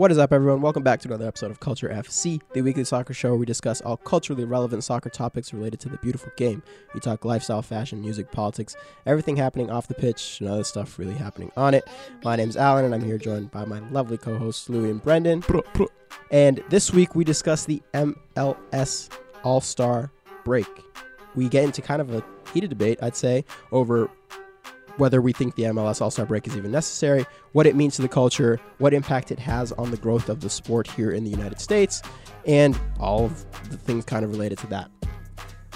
What is up, everyone? Welcome back to another episode of Culture FC, the weekly soccer show where we discuss all culturally relevant soccer topics related to the beautiful game. We talk lifestyle, fashion, music, politics, everything happening off the pitch, and other stuff really happening on it. My name's Alan, and I'm here joined by my lovely co hosts, Louie and Brendan. And this week we discuss the MLS All Star break. We get into kind of a heated debate, I'd say, over whether we think the MLS All Star break is even necessary, what it means to the culture, what impact it has on the growth of the sport here in the United States, and all of the things kind of related to that.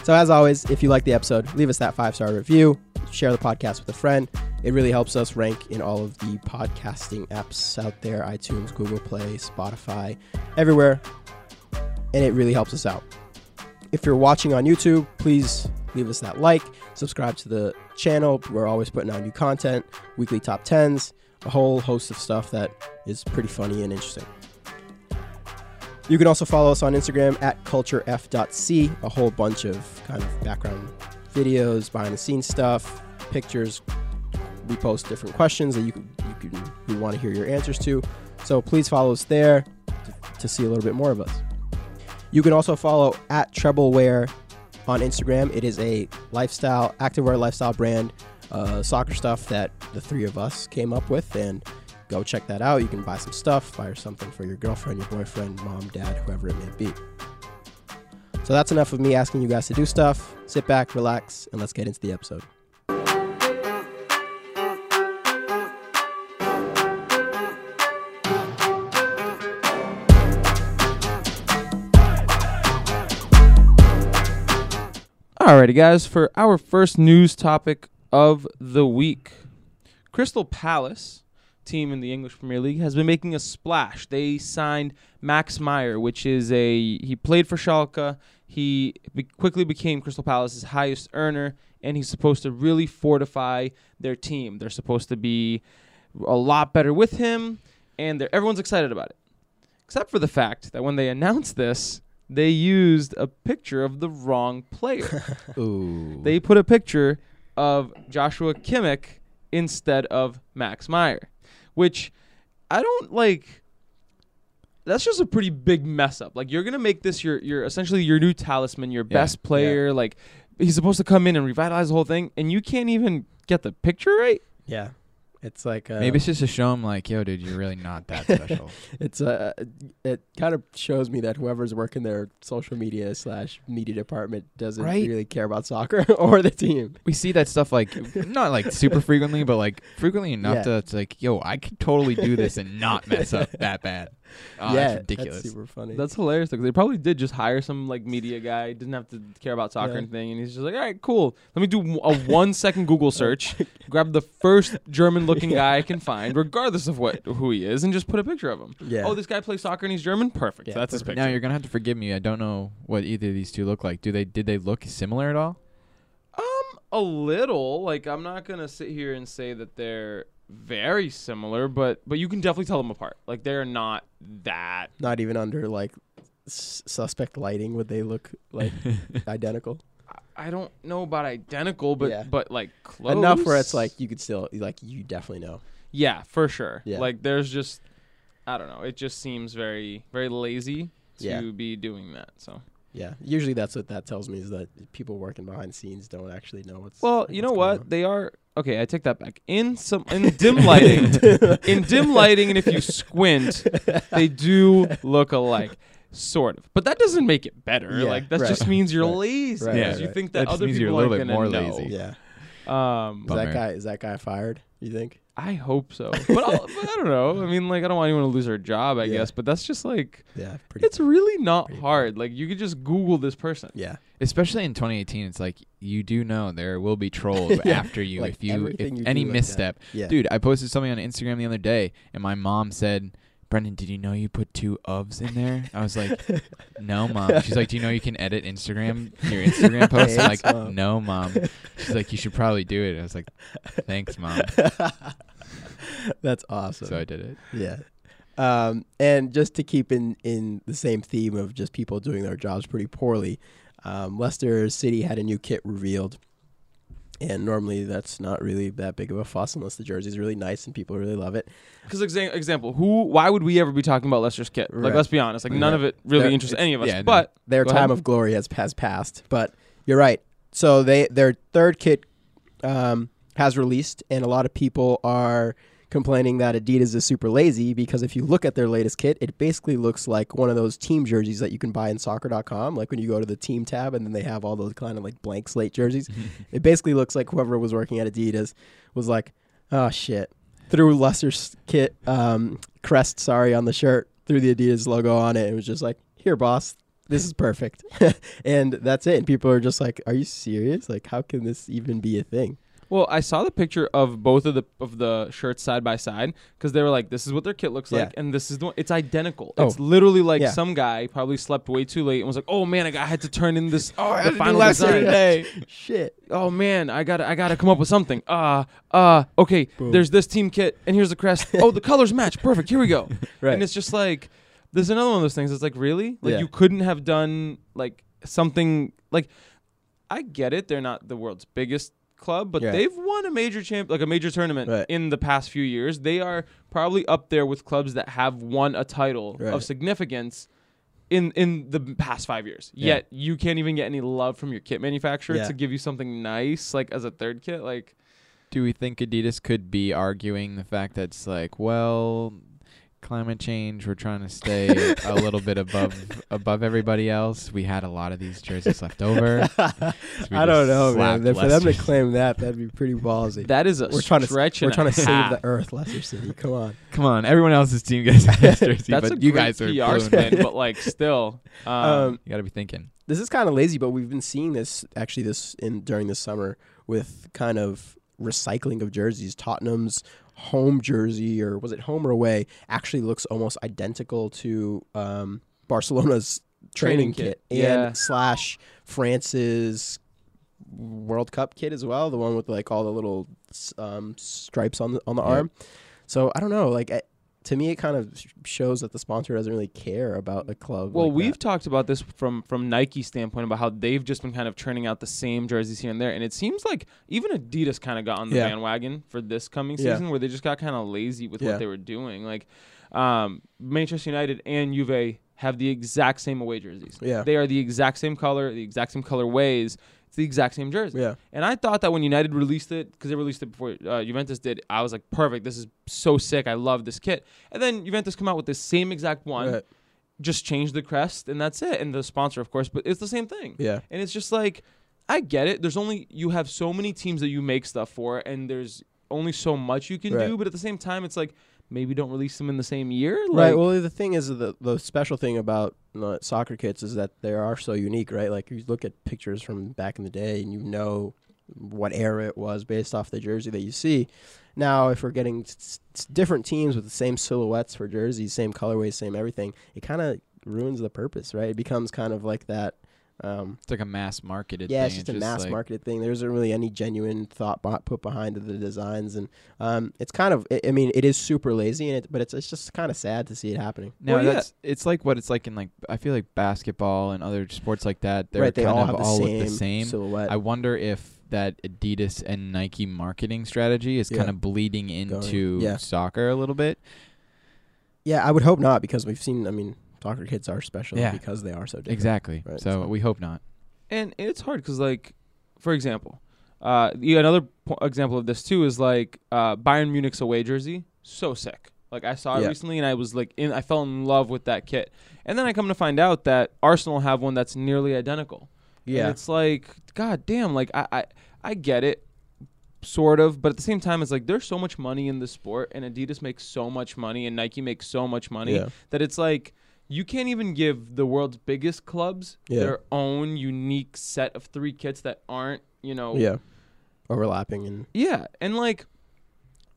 So, as always, if you like the episode, leave us that five star review, share the podcast with a friend. It really helps us rank in all of the podcasting apps out there iTunes, Google Play, Spotify, everywhere. And it really helps us out. If you're watching on YouTube, please leave us that like, subscribe to the channel. We're always putting out new content, weekly top 10s, a whole host of stuff that is pretty funny and interesting. You can also follow us on Instagram at culturef.c, a whole bunch of kind of background videos, behind the scenes stuff, pictures. We post different questions that you can, you can want to hear your answers to. So please follow us there to, to see a little bit more of us. You can also follow at Trebleware on Instagram. It is a lifestyle, activewear lifestyle brand, uh, soccer stuff that the three of us came up with, and go check that out. You can buy some stuff, buy something for your girlfriend, your boyfriend, mom, dad, whoever it may be. So that's enough of me asking you guys to do stuff. Sit back, relax, and let's get into the episode. Alrighty, guys, for our first news topic of the week Crystal Palace, team in the English Premier League, has been making a splash. They signed Max Meyer, which is a. He played for Schalke. He be- quickly became Crystal Palace's highest earner, and he's supposed to really fortify their team. They're supposed to be a lot better with him, and everyone's excited about it. Except for the fact that when they announced this, they used a picture of the wrong player. Ooh. they put a picture of Joshua Kimmich instead of Max Meyer, which I don't like. That's just a pretty big mess up. Like you're gonna make this your your essentially your new talisman, your Yeah, best player. Like he's supposed to come in and revitalize the whole thing, and you can't even get the picture right. yeah. It's like uh, Maybe it's just to show him like, yo, dude, you're really not that special. it's uh, it kind of shows me that whoever's working their social media slash media department doesn't Right? really care about soccer or the team. we see that stuff like not like super frequently, but like frequently enough Yeah. to it's like, yo, I could totally do this and not mess up that bad. Oh, yeah, that's ridiculous. super funny. That's hilarious because they probably did just hire some like media guy, didn't have to care about soccer Yeah. and thing, and he's just like, all right, cool. Let me do a one second Google search, grab the first German looking guy I can find, regardless of what who he is, and just put a picture of him. yeah. Oh, this guy plays soccer and he's German. Perfect. Yeah, That's his picture. Now you're gonna have to forgive me. I don't know what either of these two look like. Do they did they look similar at all? Um, a little. Like I'm not gonna sit here and say that they're very similar, but but you can definitely tell them apart. Like they're not that. Not even under like s- suspect lighting would they look like identical. I don't know about identical, but Yeah. but like close Enough where it's like you could still like you definitely know. Yeah, for sure. Yeah. Like there's just I don't know. It just seems very very lazy to Yeah. be doing that. So Yeah. Usually that's what that tells me is that people working behind the scenes don't actually know what's well, you know going what? on. They are okay. I take that back. In some in dim lighting, in dim lighting, and if you squint, they do look alike. Sort of, but that doesn't make it better. Yeah, like that right. just means you're Right. lazy Right, because right, you think That that, other means people you're a little aren't bit gonna more know. lazy. Yeah. Um, Is that guy is that guy fired, you think? I hope so, but, I'll, but I don't know. I mean, like I don't want anyone to lose their job. I Yeah. guess, but that's just like Yeah, pretty it's really not pretty hard. Like you could just Google this person. Yeah. Especially in 2018, it's like you do know there will be trolls Yeah, after you like if you if you any do like misstep. Yeah. Dude, I posted something on Instagram the other day, and my mom said, "Brendan, did you know you put two ofs in there?" I was like, "No, mom." She's like, "Do you know you can edit Instagram your Instagram posts?" I'm like, Mom. "No, mom." She's like, "You should probably do it." I was like, "Thanks, mom." That's awesome. So I did it. Yeah. Um, and just to keep in, in the same theme of just people doing their jobs pretty poorly, um, Leicester City had a new kit revealed. And normally that's not really that big of a fuss unless the jersey's really nice and people really love it. Because exa- example, who? Why would we ever be talking about Leicester's kit? Like, Right. let's be honest. Like, none Right. of it really There- interests any of us. yeah, no. but Their time ahead. of glory has has passed. But you're right. So they their third kit um, has released, and a lot of people are complaining that Adidas is super lazy because if you look at their latest kit, it basically looks like one of those team jerseys that you can buy in soccer.com. Like when you go to the team tab and then they have all those kind of like blank slate jerseys. it basically looks like whoever was working at Adidas was like, oh shit, threw Leicester's kit um, crest, sorry, on the shirt, threw the Adidas logo on it. It was just like, here, boss, this is perfect, and that's it. And people are just like, are you serious? Like, how can this even be a thing? Well, I saw the picture of both of the of the shirts side by side because they were like, "This is what their kit looks Yeah. like," and this is the one. It's identical. Oh. It's literally like Yeah. some guy probably slept way too late and was like, "Oh man, I, got, I had to turn in this oh, I the had to do final design." Shit. oh man, I got to I got to come up with something. Uh uh okay, there's this team kit and here's the crest. oh, the colors match. Perfect. Here we go. Right. And it's just like there's another one of those things. It's like really? Like Yeah. you couldn't have done like something like I get it. They're not the world's biggest club, but Yeah. they've won a major champ like a major tournament Right. in the past few years. They are probably up there with clubs that have won a title Right. of significance in in the past five years. Yeah. Yet you can't even get any love from your kit manufacturer Yeah. to give you something nice like as a third kit. Like Do we think Adidas could be arguing the fact that it's like, well, climate change, we're trying to stay a little bit above above everybody else. We had a lot of these jerseys left over. So I don't know, man. slapped For them to claim that, that'd be pretty ballsy. that is a we're trying to stretch. we're trying a to save the earth, Leicester City. Come on. Come on, everyone else's team gets this jersey, That's but a you guys are PR blowing spin, it. but like still, um, Um, You got to be thinking. this is kind of lazy, but we've been seeing this actually this in during the summer with kind of recycling of jerseys. Tottenham's home jersey, or was it home or away, actually looks almost identical to um, Barcelona's training, Training kit, kit, and yeah. slash France's World Cup kit as well, the one with like all the little um, stripes on the on the Yeah. arm. So I don't know, like. I, to me, it kind of shows that the sponsor doesn't really care about a club. Well, like we've that. talked about this from from Nike's standpoint about how they've just been kind of churning out the same jerseys here and there, and it seems like even Adidas kind of got on the Yeah. bandwagon for this coming Yeah. season, where they just got kind of lazy with Yeah. what they were doing. Like um, Manchester United and Juve have the exact same away jerseys. Yeah. They are the exact same color, the exact same color ways. It's the exact same jersey. Yeah. And I thought that when United released it, because they released it before uh, Juventus did, I was like, perfect. This is so sick. I love this kit. And then Juventus come out with the same exact one, Right. just change the crest, and that's it. And the sponsor, of course, but it's the same thing. Yeah. And it's just like, I get it. There's only, you have so many teams that you make stuff for, and there's only so much you can Right. do. But at the same time, it's like, maybe don't release them in the same year. Right. Like, Well, the thing is, the the special thing about soccer kits is that they are so unique, right? Like you look at pictures from back in the day, and you know what era it was based off the jersey that you see. Now, if we're getting different teams with the same silhouettes for jerseys, same colorways, same everything, it kind of ruins the purpose, right? It becomes kind of like that. Um, It's like a mass marketed yeah, thing. it's just a mass like, marketed thing. There isn't really any genuine thought bo- put behind the designs, and um, it's kind of. I I mean, it is super lazy, and it, but it's it's just kind of sad to see it happening. No, Well, yeah. that's it's like what it's like in like I feel like basketball and other sports like that. They're right, they kind all of have the all same, look the same. silhouette. I wonder if that Adidas and Nike marketing strategy is Yeah. kind of bleeding into yeah. soccer a little bit. yeah, I would hope not because we've seen. I mean, soccer kids are special Yeah. because they are so different. Exactly. Right, so, so- we hope not. and it's hard because like for example uh the, another po- example of this too is like uh bayern munich's away jersey so sick like i saw it Yeah. recently and i was like in i fell in love with that kit and then i come to find out that arsenal have one that's nearly identical and Yeah, it's like god damn like i i, I get it sort of but at the same time it's like there's so much money in the sport and adidas makes so much money and nike makes so much money yeah, that it's like you can't even give the world's biggest clubs Yeah. their own unique set of three kits that aren't, you know, yeah, overlapping and yeah, and like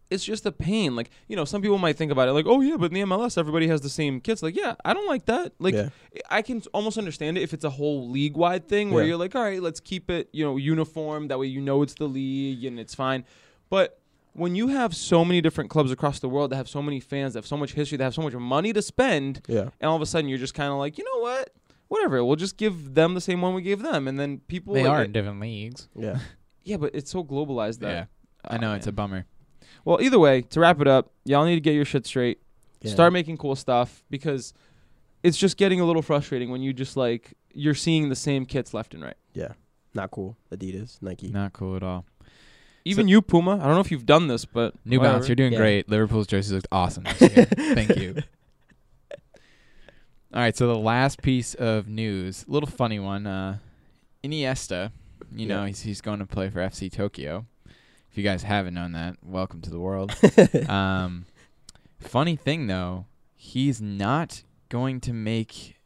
it's just a pain. Like, you know, some people might think about it like, "Oh yeah, but in the MLS everybody has the same kits." Like, yeah, I don't like that. Like yeah, I can almost understand it if it's a whole league-wide thing where Yeah. you're like, "All right, let's keep it, you know, uniform that way you know it's the league and it's fine." But when you have so many different clubs across the world that have so many fans, that have so much history, that have so much money to spend, yeah, and all of a sudden you're just kind of like, you know what? Whatever. We'll just give them the same one we gave them, and then people. They like, are it- in different leagues. yeah, Yeah, but it's so globalized that yeah, I know Oh, it's a oh, bummer. Well, either way, to wrap it up, y'all need to get your shit straight. Yeah. Start making cool stuff because it's just getting a little frustrating when you just like you're seeing the same kits left and right. Yeah, not cool. Adidas, Nike. Not cool at all. Even you, Puma. I don't know if you've done this, but New whatever. Balance, you're doing Yeah. great. Liverpool's jerseys looked awesome. Thank you. All right, so the last piece of news, a little funny one. Uh, Iniesta, you know, he's he's going to play for FC Tokyo. If you guys haven't known that, welcome to the world. um, funny thing though, he's not going to make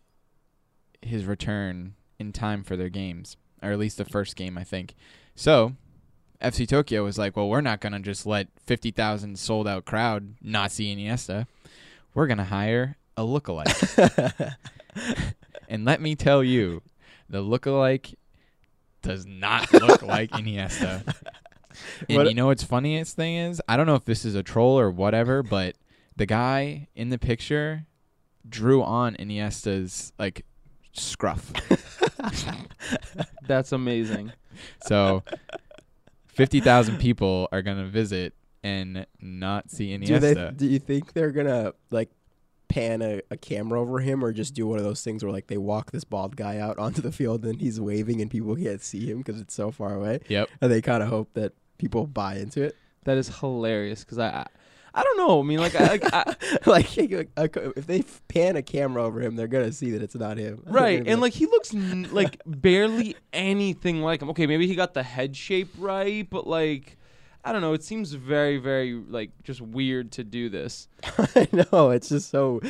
his return in time for their games, or at least the first game, I think. So, FC Tokyo was like, "Well, we're not gonna just let fifty thousand sold out crowd not see Iniesta. We're gonna hire a lookalike." and let me tell you, the lookalike does not look like Iniesta. And What- you know what's funniest thing is? I don't know if this is a troll or whatever, but the guy in the picture drew on Iniesta's like scruff. that's amazing. So fifty thousand people are gonna visit and not see do they? Do you think they're gonna like pan a, a camera over him, or just do one of those things where like they walk this bald guy out onto the field and he's waving and people can't see him because it's so far away, Yep. and they kind of hope that people buy into it. That is hilarious because I, I, I don't know. I mean, like, I, like I, like uh, if they pan a camera over him, they're gonna see that it's not him. Right, gonna and like he looks n- like barely anything like him. Okay, maybe he got the head shape right, but like, I don't know. It seems very, very like just weird to do this. I know it's just so.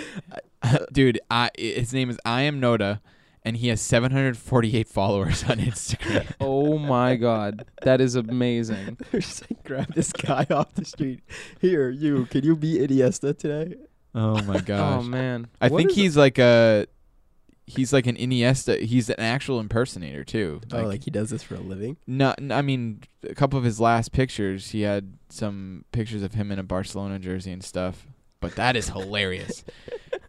Dude, I his name is I am Noda and he has 748 followers on Instagram. Oh my god, that is amazing. They're just like grab this guy off the street. Here, you can you be Iniesta today? oh my gosh. Oh man, I What think is- he's like a he's like an Iniesta. He's an actual impersonator too. oh, like he does this for a living. No, n- I mean, a couple of his last pictures, he had some pictures of him in a Barcelona jersey and stuff. But that is hilarious.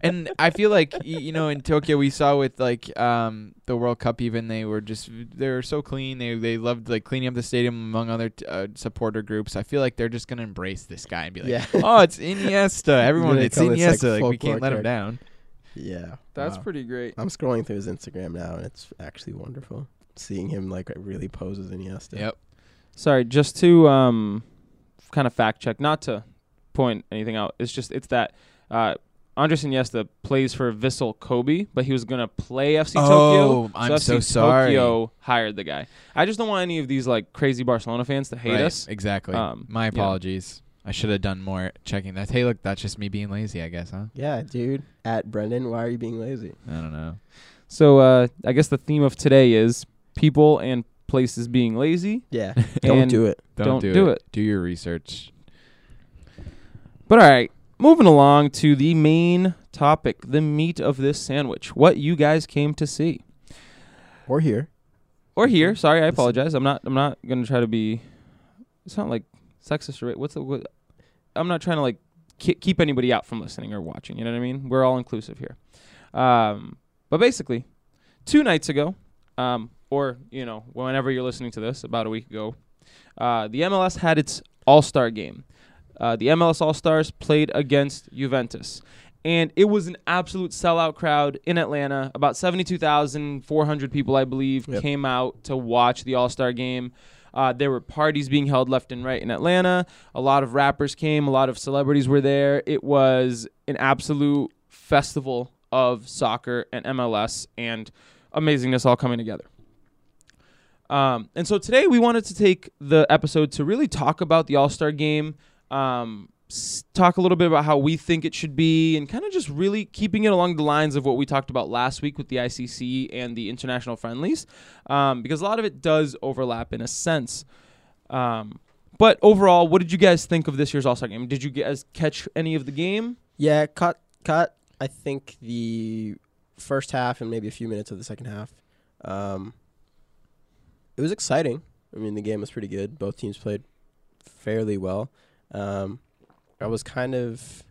And I feel like you know in Tokyo we saw with like um the World Cup even they were just they were so clean. They they loved like cleaning up the stadium among other t- uh, supporter groups. I feel like they're just gonna embrace this guy and be like, yeah, "Oh, it's Iniesta. Everyone, it's come, it's like Iniesta. Like, we can't let him down." yeah. that's Wow. pretty great. I'm scrolling through his Instagram now, and it's actually wonderful seeing him like really poses Iniesta. Yep. Sorry, just to um, kind of fact check, not to point anything out. It's just it's that uh, Andres Iniesta plays for Vissel Kobe, but he was gonna play FC Tokyo. Oh, I'm FC so sorry. Tokyo hired the guy. I just don't want any of these like crazy Barcelona fans to hate Right, us. Exactly. Um, My yeah. apologies. I should have done more checking that. Hey, look, that's just me being lazy, I guess, huh? Yeah, dude. At Brendan, why are you being lazy? I don't know. So uh, I guess the theme of today is people and places being lazy. Yeah, don't do it. Don't, Don't do, do it. it. Do your research. But all right, moving along to the main topic, the meat of this sandwich. What you guys came to see. Or here. or here. Sorry, I apologize. I'm not. I'm not gonna try to be. It's not like sexist or what's the. What, I'm not trying to like ki- keep anybody out from listening or watching. You know what I mean? We're all inclusive here. Um, but basically, two nights ago, um, or you know, whenever you're listening to this, about a week ago, uh, the MLS had its All Star game. Uh, the MLS All Stars played against Juventus. And it was an absolute sellout crowd in Atlanta. About 72,400 people, I believe, Yep. came out to watch the All Star game. Uh, there were parties being held left and right in Atlanta. A lot of rappers came, a lot of celebrities were there. It was an absolute festival of soccer and MLS and amazingness all coming together. Um, and so today we wanted to take the episode to really talk about the All Star game, um, talk a little bit about how we think it should be, and kind of just really keeping it along the lines of what we talked about last week with the ICC and the international friendlies, um, because a lot of it does overlap in a sense. Um, but overall, what did you guys think of this year's All Star game? Did you guys catch any of the game? Yeah, cut cut. I think the first half and maybe a few minutes of the second half. Um, it was exciting. I mean, the game was pretty good. Both teams played fairly well. Um, I was kind of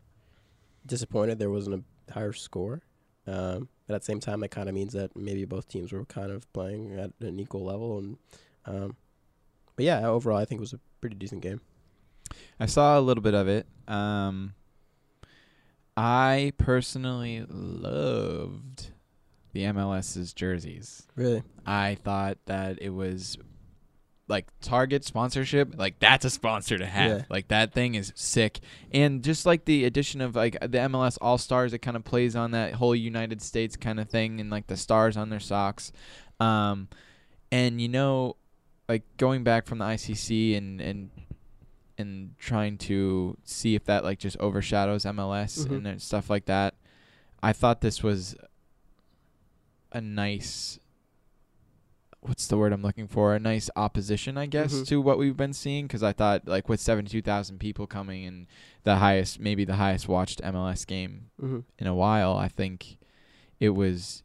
disappointed there wasn't a higher score. Um, but at the same time, that kind of means that maybe both teams were kind of playing at an equal level, and um, But yeah, overall, I think it was a pretty decent game. I saw a little bit of it. Um, I personally loved the MLS's jerseys. Really? I thought that it was like Target sponsorship. Like that's a sponsor to have. Yeah. Like that thing is sick. And just like the addition of like the MLS All Stars, it kind of plays on that whole United States kind of thing, and like the stars on their socks. Um, and you know, like going back from the ICC and and and trying to see if that like just overshadows MLS Mhm. and stuff like that. I thought this was a nice what's the word I'm looking for? A nice opposition, I guess, Mhm. to what we've been seeing cuz I thought like with 72,000 people coming and the highest maybe the highest watched MLS game Mm-hmm. in a while, I think it was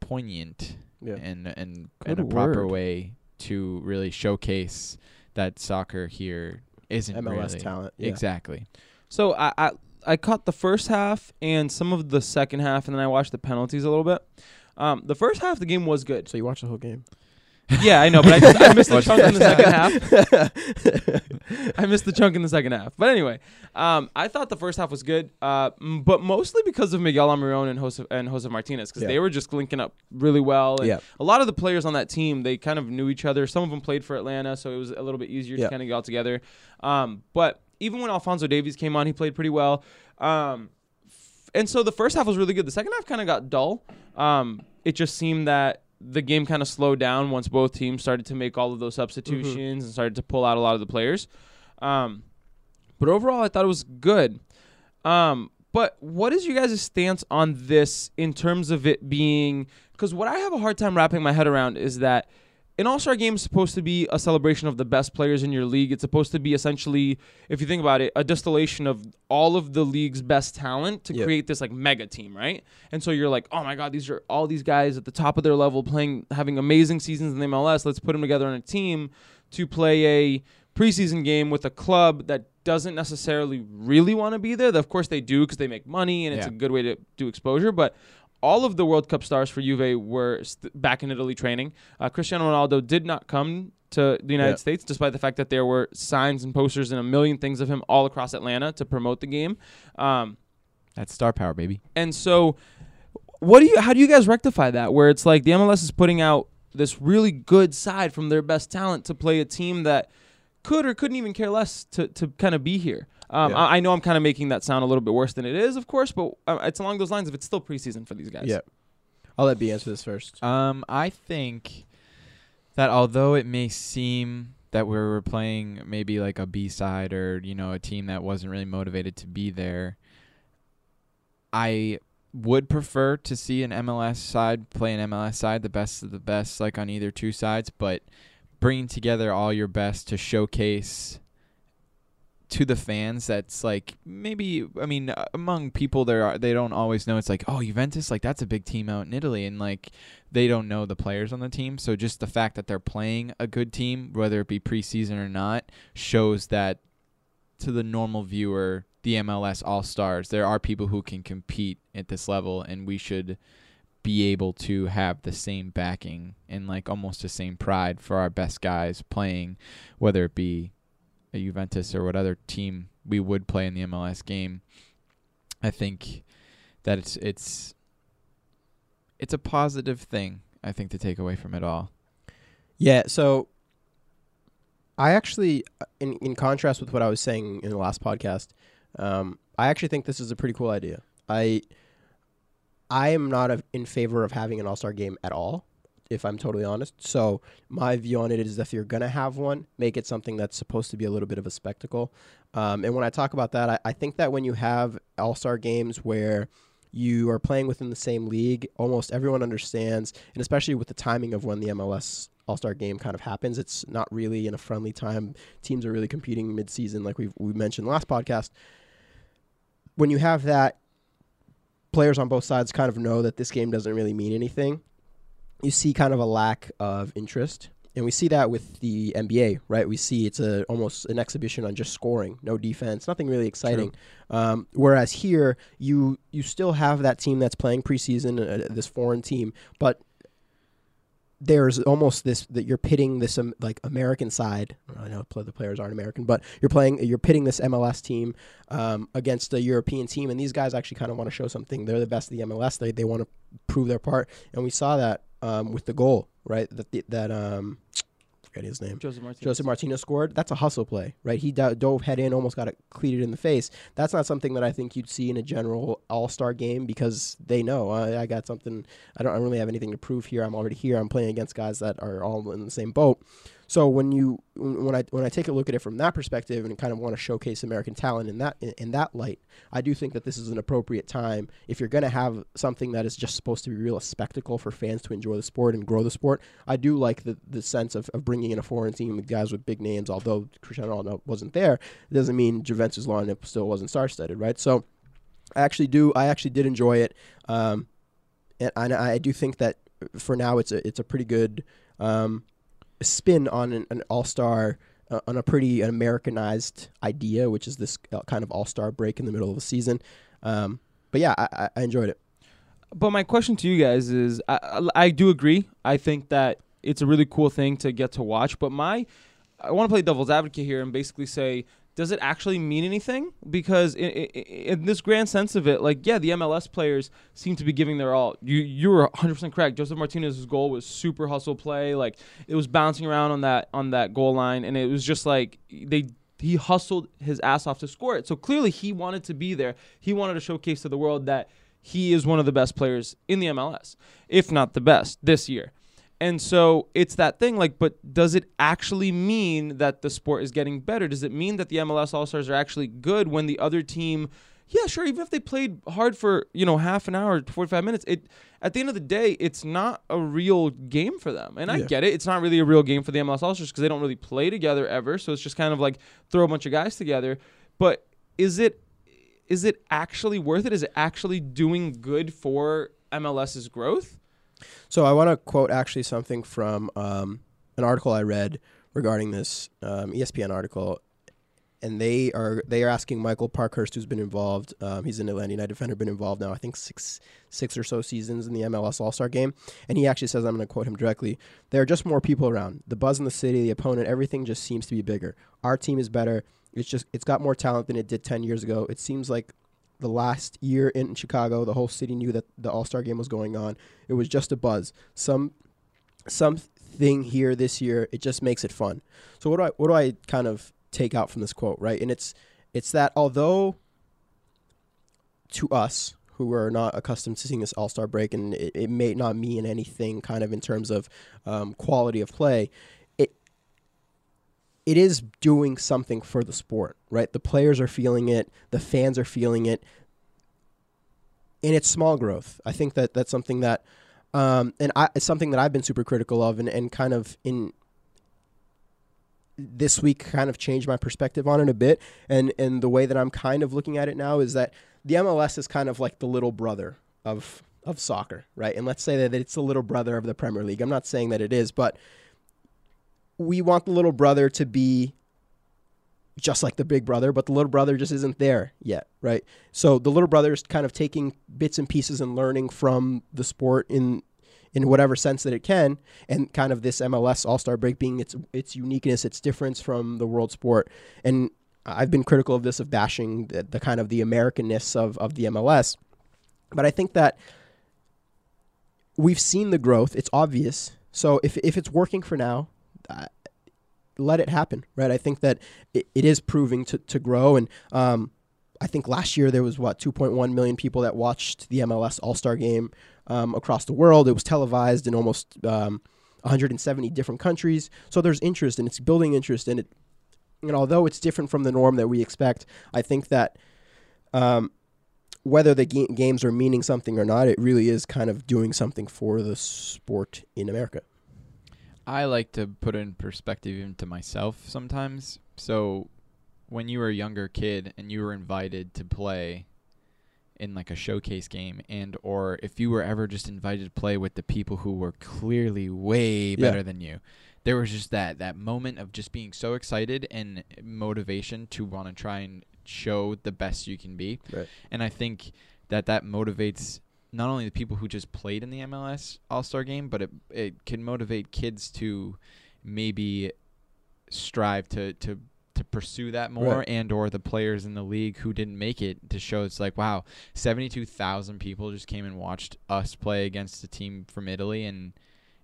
poignant Yeah. and and Good in a proper word. way to really showcase that soccer here isn't MLS really talent. Yeah. exactly. So I, I I caught the first half and some of the second half, and then I watched the penalties a little bit. Um, the first half of the game was good. So you watched the whole game. Yeah, I know, but I, just, I missed the chunk in the second half. I missed the chunk in the second half. But anyway, um, I thought the first half was good, uh, but mostly because of Miguel Almiron and Jose and Jose Martinez because Yeah. they were just linking up really well. And Yeah. a lot of the players on that team they kind of knew each other. Some of them played for Atlanta, so it was a little bit easier Yeah. to kind of get all together. Um, but even when Alfonso Davies came on, he played pretty well. Um, and so the first half was really good. The second half kind of got dull. Um, it just seemed that the game kind of slowed down once both teams started to make all of those substitutions and started to pull out a lot of the players. Um, but overall, I thought it was good. Um, but what is you guys' stance on this in terms of it being? Because what I have a hard time wrapping my head around is that an All Star game is supposed to be a celebration of the best players in your league. It's supposed to be essentially, if you think about it, a distillation of all of the league's best talent to Yep. create this like mega team, right? And so you're like, oh my god, these are all these guys at the top of their level playing, having amazing seasons in the MLS. Let's put them together on a team to play a preseason game with a club that doesn't necessarily really want to be there. Of course they do because they make money and it's Yeah. a good way to do exposure, but all of the World Cup stars for Juve were st- back in Italy training. Uh, Cristiano Ronaldo did not come to the United Yeah. States, despite the fact that there were signs and posters and a million things of him all across Atlanta to promote the game. Um, That's star power, baby. and so, what do you? How do you guys rectify that? Where it's like the MLS is putting out this really good side from their best talent to play a team that could or couldn't even care less to to kind of be here. Um, Yeah. I, I know I'm kind of making that sound a little bit worse than it is, of course, but uh, it's along those lines. If it's still preseason for these guys, Yeah. I'll let B answer this first. Um, I think that although it may seem that we were playing maybe like a B side or you know a team that wasn't really motivated to be there, I would prefer to see an MLS side play an MLS side, the best of the best, like on either two sides, but bringing together all your best to showcase to the fans that's like maybe I mean uh, among people there are they don't always know it's like oh Juventus like that's a big team out in Italy and like they don't know the players on the team. So just the fact that they're playing a good team whether it be preseason or not shows that to the normal viewer the MLS All-Stars there are people who can compete at this level and we should be able to have the same backing and like almost the same pride for our best guys playing whether it be a Juventus or what other team we would play in the MLS game. I think that it's it's it's a positive thing I think to take away from it all. Yeah, so I actually, in in contrast with what I was saying in the last podcast, um, I actually think this is a pretty cool idea. I I am not a, in favor of having an All Star game at all, if I'm totally honest. So my view on it is, if you're gonna have one, make it something that's supposed to be a little bit of a spectacle. Um, and when I talk about that, I, I think that when you have All Star games where you are playing within the same league, almost everyone understands, and especially with the timing of when the MLS All Star game kind of happens, it's not really in a friendly time. Teams are really competing mid season, like we we mentioned last podcast. When you have that, players on both sides kind of know that this game doesn't really mean anything. You see kind of a lack of interest. And we see that with the NBA, right? We see it's a almost an exhibition on just scoring, no defense, nothing really exciting. Um, whereas here, you you still have that team that's playing preseason, uh, this foreign team, but there's almost this that you're pitting this um, like American side. I know the players aren't American, but you're playing you're pitting this MLS team um, against a European team, and these guys actually kind of want to show something. They're the best of the MLS. They they want to prove their part, and we saw that um, with the goal, right? That the, that um, forget his name. Josef Martinez. Josef Martinez scored. That's a hustle play, right? He do- dove head in, almost got it cleated in the face. That's not something that I think you'd see in a general All Star game because they know I, I got something. I don't I really have anything to prove here. I'm already here. I'm playing against guys that are all in the same boat. So when you when I when I take a look at it from that perspective and kind of want to showcase American talent in that in, in that light, I do think that this is an appropriate time if you're going to have something that is just supposed to be real a spectacle for fans to enjoy the sport and grow the sport. I do like the the sense of, of bringing in a foreign team with guys with big names. Although Cristiano Ronaldo wasn't there, it doesn't mean Juventus lineup still wasn't star-studded, right? So I actually do I actually did enjoy it, um, and I, I do think that for now it's a it's a pretty good. Um, spin on an, an all star. Uh, on a pretty Americanized idea, which is this uh, kind of all star break in the middle of the season. Um, but yeah, I, I enjoyed it. But my question to you guys is I, I do agree. I think that it's a really cool thing to get to watch. But my, I want to play devil's advocate here and basically say does it actually mean anything? Because in, in, in, this grand sense of it, like yeah, the MLS players seem to be giving their all. You you were 100 percent correct. Josef Martinez's goal was super hustle play. Like it was bouncing around on that on that goal line, and it was just like they he hustled his ass off to score it. So clearly he wanted to be there. He wanted to showcase to the world that he is one of the best players in the MLS, if not the best this year. And so it's that thing like, but does it actually mean that the sport is getting better? Does it mean that the MLS All Stars are actually good when the other team, yeah, sure, even if they played hard for, you know, half an hour, 45 minutes, it at the end of the day, it's not a real game for them. And I yeah. get it. It's not really a real game for the MLS All Stars because they don't really play together ever. So it's just kind of like throw a bunch of guys together. But is it is it actually worth it? Is it actually doing good for MLS's growth? So I want to quote actually something from um, an article I read regarding this um, ESPN article, and they are they are asking Michael Parkhurst, who's been involved. Um, he's an Atlanta United defender, been involved now I think six six or so seasons in the MLS All Star Game, and he actually says I'm going to quote him directly: "There are just more people around. The buzz in the city, the opponent, everything just seems to be bigger. Our team is better." It's just it's got more talent than it did 10 years ago. It seems like the last year in Chicago, the whole city knew that the All Star game was going on. It was just a buzz. Some something here this year. It just makes it fun. So what do I what do I kind of take out from this quote, right? And it's it's that although to us who are not accustomed to seeing this All Star break, and it, it, may not mean anything kind of in terms of um, quality of play it is doing something for the sport, right? The players are feeling it, the fans are feeling it, and it's small growth. I think that that's something that, um, and I, it's something that I've been super critical of, and, and kind of in this week kind of changed my perspective on it a bit, and and the way that I'm kind of looking at it now is that the MLS is kind of like the little brother of of soccer, right? And let's say that it's the little brother of the Premier League. I'm not saying that it is, but we want the little brother to be just like the big brother, but the little brother just isn't there yet, right? So the little brother is kind of taking bits and pieces and learning from the sport in in whatever sense that it can, and kind of this MLS All Star break being its its uniqueness, its difference from the world sport. And I've been critical of this of bashing the, the kind of the Americanness of of the MLS, but I think that we've seen the growth. It's obvious. So if if it's working for now, let it happen, right? I think that it, it is proving to, to grow. And um, I think last year there was, what, 2.1 million people that watched the MLS All Star game um, across the world. It was televised in almost um, 170 different countries. So there's interest and it's building interest. And, it, and although it's different from the norm that we expect, I think that um, whether the ga- games are meaning something or not, it really is kind of doing something for the sport in America. I like to put it in perspective even to myself sometimes. So when you were a younger kid and you were invited to play in like a showcase game and or if you were ever just invited to play with the people who were clearly way better yeah. than you there was just that that moment of just being so excited and motivation to want to try and show the best you can be right. and i think that that motivates not only the people who just played in the MLS All Star game, but it it can motivate kids to maybe strive to to to pursue that more Right. and or the players in the league who didn't make it to show it's like wow 72,000 people just came and watched us play against a team from Italy and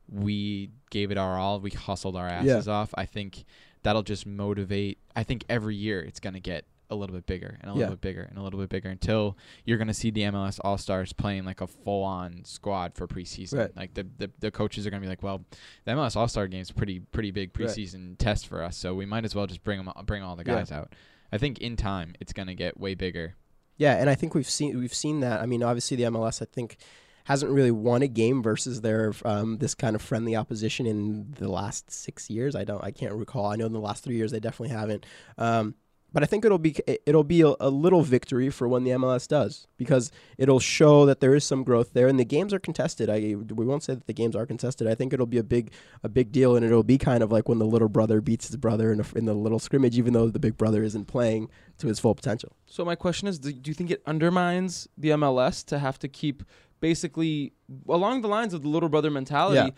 we gave it our all we hustled our Yeah. asses off I think that'll just motivate I think every year it's going to get a little bit bigger and a little Yeah. bit bigger and a little bit bigger until you're going to see the MLS All Stars playing like a full on squad for preseason. Right. Like the, the the coaches are going to be like, well, the MLS All Star game is pretty pretty big Right. preseason test for us, so we might as well just bring them bring all the Yeah. guys out. I think in time it's going to get way bigger. Yeah, and I think we've seen we've seen that. I mean, obviously the MLS I think hasn't really won a game versus their um, this kind of friendly opposition in the last six years. I don't I can't recall. I know in the last three years they definitely haven't. Um, but I think it'll be it'll be a, a little victory for when the MLS does because it'll show that there is some growth there and the games are contested. I we won't say that the games are contested. I think it'll be a big a big deal and it'll be kind of like when the little brother beats his brother in, a, in the little scrimmage, even though the big brother isn't playing to his full potential. So my question is, do, do you think it undermines the MLS to have to keep basically along the lines of the little brother mentality? Yeah.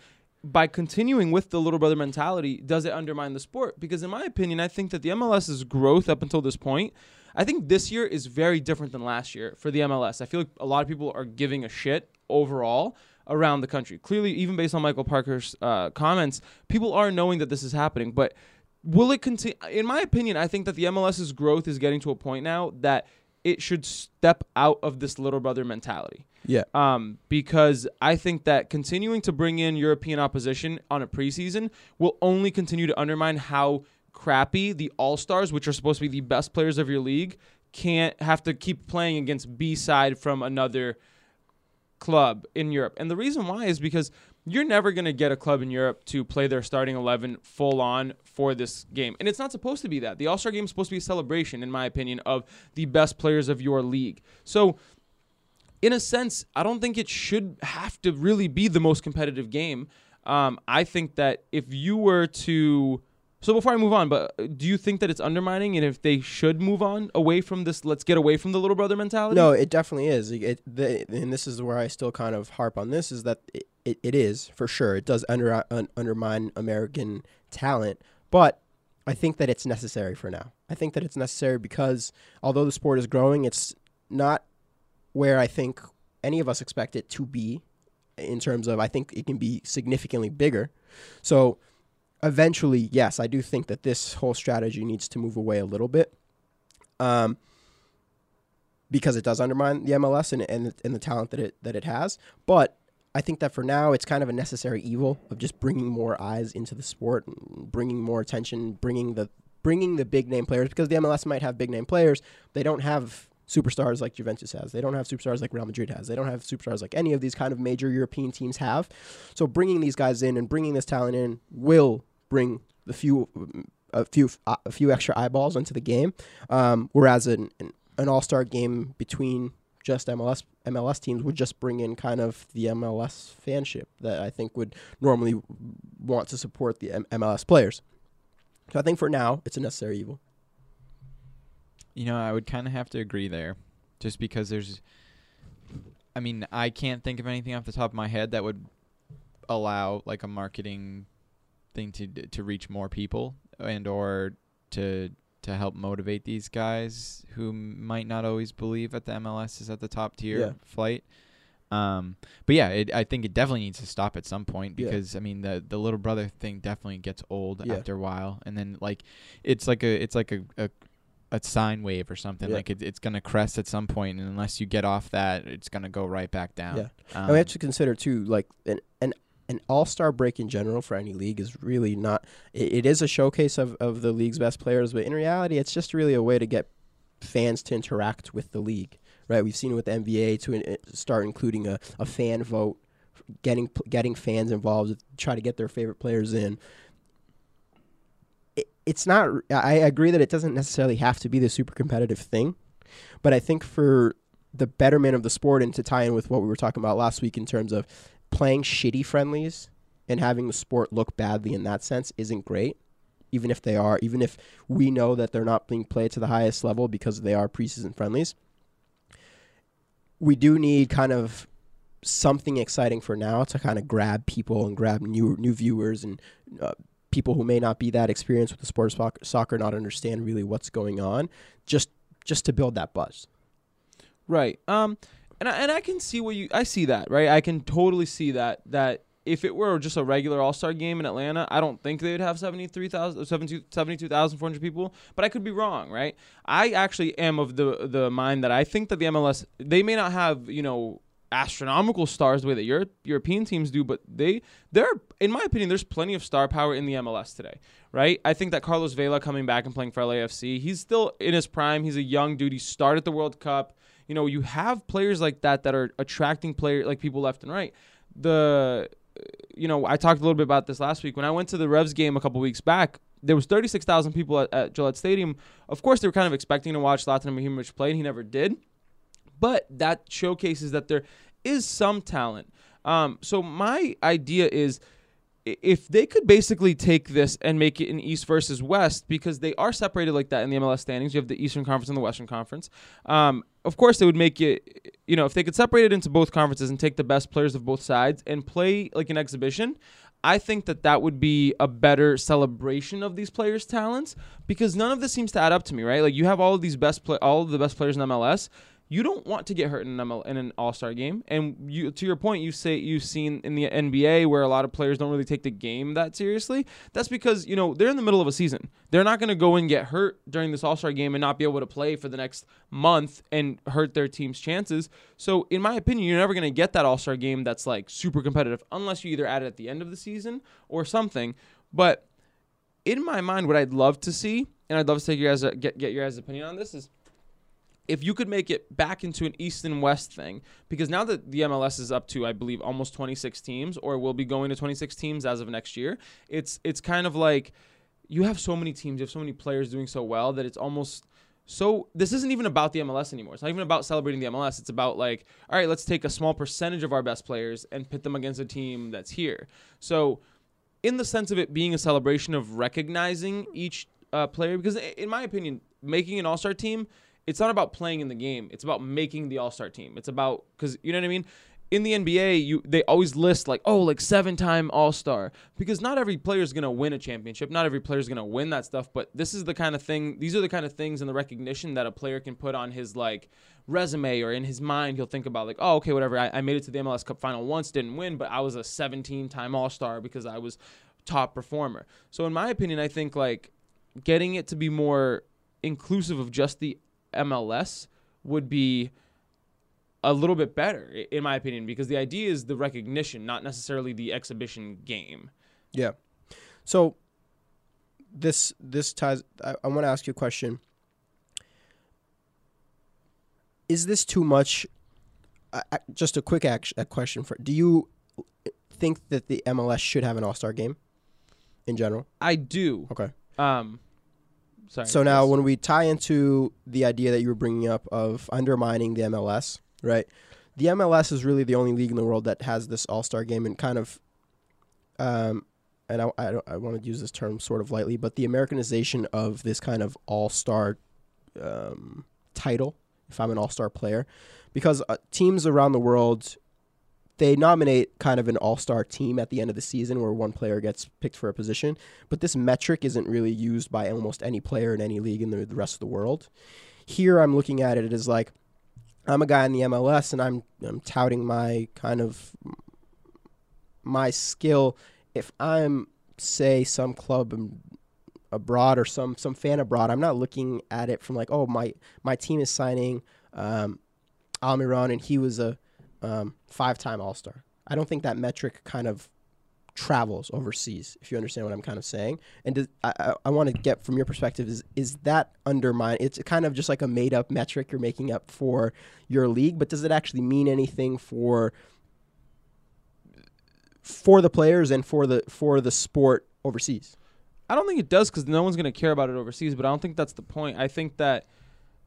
By continuing with the little brother mentality, does it undermine the sport? Because in my opinion, I think that the MLS's growth up until this point, I think this year is very different than last year for the MLS. I feel like a lot of people are giving a shit overall around the country. Clearly, even based on Michael Parker's uh, comments, people are knowing that this is happening. But will it continue? In my opinion, I think that the MLS's growth is getting to a point now that it should step out of this little brother mentality. Yeah. Um, because I think that continuing to bring in European opposition on a preseason will only continue to undermine how crappy the All Stars, which are supposed to be the best players of your league, can't have to keep playing against B side from another club in Europe. And the reason why is because you're never going to get a club in Europe to play their starting 11 full on for this game. And it's not supposed to be that. The All Star game is supposed to be a celebration, in my opinion, of the best players of your league. So, in a sense, I don't think it should have to really be the most competitive game. Um, I think that if you were to. So before I move on, but uh, do you think that it's undermining and if they should move on away from this, let's get away from the little brother mentality? No, it definitely is. It, the, and this is where I still kind of harp on this is that it, it, it is for sure. It does under, un, undermine American talent, but I think that it's necessary for now. I think that it's necessary because although the sport is growing, it's not where I think any of us expect it to be in terms of I think it can be significantly bigger. So eventually, yes, I do think that this whole strategy needs to move away a little bit. Um, because it does undermine the MLS and, and and the talent that it that it has. But I think that for now, it's kind of a necessary evil of just bringing more eyes into the sport, bringing more attention, bringing the bringing the big name players because the MLS might have big name players. They don't have superstars like Juventus has. They don't have superstars like Real Madrid has. They don't have superstars like any of these kind of major European teams have. So bringing these guys in and bringing this talent in will bring the few a few a few extra eyeballs into the game. Um, whereas an, an an all star game between just MLS MLS teams would just bring in kind of the MLS fanship that I think would normally want to support the M- MLS players. So I think for now it's a necessary evil. You know, I would kind of have to agree there, just because there's. I mean, I can't think of anything off the top of my head that would allow like a marketing thing to to reach more people and or to to help motivate these guys who might not always believe that the MLS is at the top tier Yeah. flight. Um, but yeah, it, I think it definitely needs to stop at some point Yeah. because I mean the the little brother thing definitely gets old Yeah. after a while, and then like it's like a it's like a, a a sine wave or something. Yeah. Like it, it's gonna crest at some point, and unless you get off that, it's gonna go right back down. Yeah. Um, and we have to consider too, like an an all star break in general for any league is really not. It, it is a showcase of of the league's best players, but in reality, it's just really a way to get fans to interact with the league. Right? We've seen it with the NBA to in, start including a, a fan vote, getting getting fans involved, try to get their favorite players in. It, it's not. I agree that it doesn't necessarily have to be the super competitive thing, but I think for the betterment of the sport and to tie in with what we were talking about last week in terms of playing shitty friendlies and having the sport look badly in that sense isn't great even if they are even if we know that they're not being played to the highest level because they are preseason friendlies we do need kind of something exciting for now to kind of grab people and grab new new viewers and uh, people who may not be that experienced with the sport of soccer, not understand really what's going on, just just to build that buzz. Right. Um and I, and I can see what you I see that, right? I can totally see that that if it were just a regular All-Star game in Atlanta, I don't think they would have 73,000 72 72,400 people, but I could be wrong, right? I actually am of the the mind that I think that the MLS they may not have, you know, astronomical stars the way that Europe, European teams do, but they there in my opinion there's plenty of star power in the MLS today, right? I think that Carlos Vela coming back and playing for LAFC, he's still in his prime. He's a young dude. He started the World Cup. You know, you have players like that that are attracting player like people left and right. The you know, I talked a little bit about this last week when I went to the Revs game a couple weeks back. There was 36,000 people at, at Gillette Stadium. Of course, they were kind of expecting to watch Zlatan Ibrahimovic play, and he never did. But that showcases that there is some talent. Um, so my idea is if they could basically take this and make it an East versus West, because they are separated like that in the MLS standings. You have the Eastern Conference and the Western Conference. Um, of course, they would make it, you know, if they could separate it into both conferences and take the best players of both sides and play like an exhibition. I think that that would be a better celebration of these players' talents because none of this seems to add up to me, right? Like you have all of these best play, all of the best players in MLS, you don't want to get hurt in an, ML, in an All-Star game. And you, to your point, you say you've seen in the NBA where a lot of players don't really take the game that seriously. That's because you know they're in the middle of a season. They're not going to go and get hurt during this All-Star game and not be able to play for the next month and hurt their team's chances. So, in my opinion, you're never going to get that All-Star game that's like super competitive unless you either add it at the end of the season or something. But in my mind, what I'd love to see, and I'd love to take your guys get get your guys' opinion on this is if you could make it back into an East and West thing, because now that the MLS is up to, I believe, almost 26 teams, or will be going to 26 teams as of next year, it's it's kind of like you have so many teams, you have so many players doing so well that it's almost so. This isn't even about the MLS anymore. It's not even about celebrating the MLS. It's about like, all right, let's take a small percentage of our best players and pit them against a team that's here. So, in the sense of it being a celebration of recognizing each uh, player, because in my opinion, making an All Star team it's not about playing in the game. It's about making the All Star team. It's about because you know what I mean. In the NBA, you they always list like oh like seven time All Star because not every player is gonna win a championship. Not every player is gonna win that stuff. But this is the kind of thing. These are the kind of things and the recognition that a player can put on his like resume or in his mind. He'll think about like oh okay whatever. I, I made it to the MLS Cup final once, didn't win, but I was a 17 time All Star because I was top performer. So in my opinion, I think like getting it to be more inclusive of just the MLS would be a little bit better, in my opinion, because the idea is the recognition, not necessarily the exhibition game. Yeah. So this this ties. I, I want to ask you a question. Is this too much? Uh, just a quick action, a question for. Do you think that the MLS should have an All Star game? In general, I do. Okay. Um, Sorry. So now, when we tie into the idea that you were bringing up of undermining the MLS, right? The MLS is really the only league in the world that has this All Star game and kind of, um, and I I, I want to use this term sort of lightly, but the Americanization of this kind of All Star um, title. If I'm an All Star player, because uh, teams around the world they nominate kind of an all-star team at the end of the season where one player gets picked for a position, but this metric isn't really used by almost any player in any league in the, the rest of the world. Here I'm looking at it as like I'm a guy in the MLS and I'm I'm touting my kind of my skill if I'm say some club abroad or some some fan abroad, I'm not looking at it from like, oh my my team is signing um, Almiron and he was a um, five time All Star. I don't think that metric kind of travels overseas, if you understand what I'm kind of saying. And does, I, I, I want to get from your perspective is is that undermine? It's kind of just like a made up metric you're making up for your league, but does it actually mean anything for for the players and for the for the sport overseas? I don't think it does because no one's going to care about it overseas. But I don't think that's the point. I think that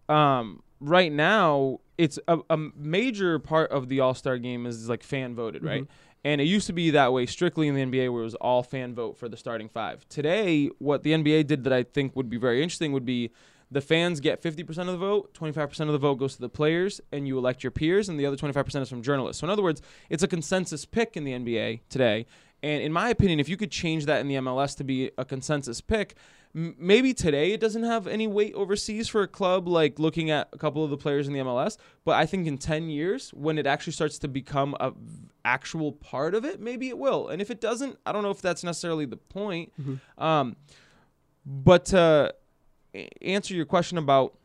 um, right now it's a, a, major part of the All Star game is like fan voted, right? Mm-hmm. And it used to be that way strictly in the NBA where it was all fan vote for the starting five. Today, what the NBA did that I think would be very interesting would be the fans get 50% of the vote, 25% of the vote goes to the players, and you elect your peers, and the other 25% is from journalists. So, in other words, it's a consensus pick in the NBA today. And in my opinion, if you could change that in the MLS to be a consensus pick, m- maybe today it doesn't have any weight overseas for a club like looking at a couple of the players in the MLS. But I think in 10 years, when it actually starts to become a actual part of it, maybe it will. And if it doesn't, I don't know if that's necessarily the point. Um, but to answer your question about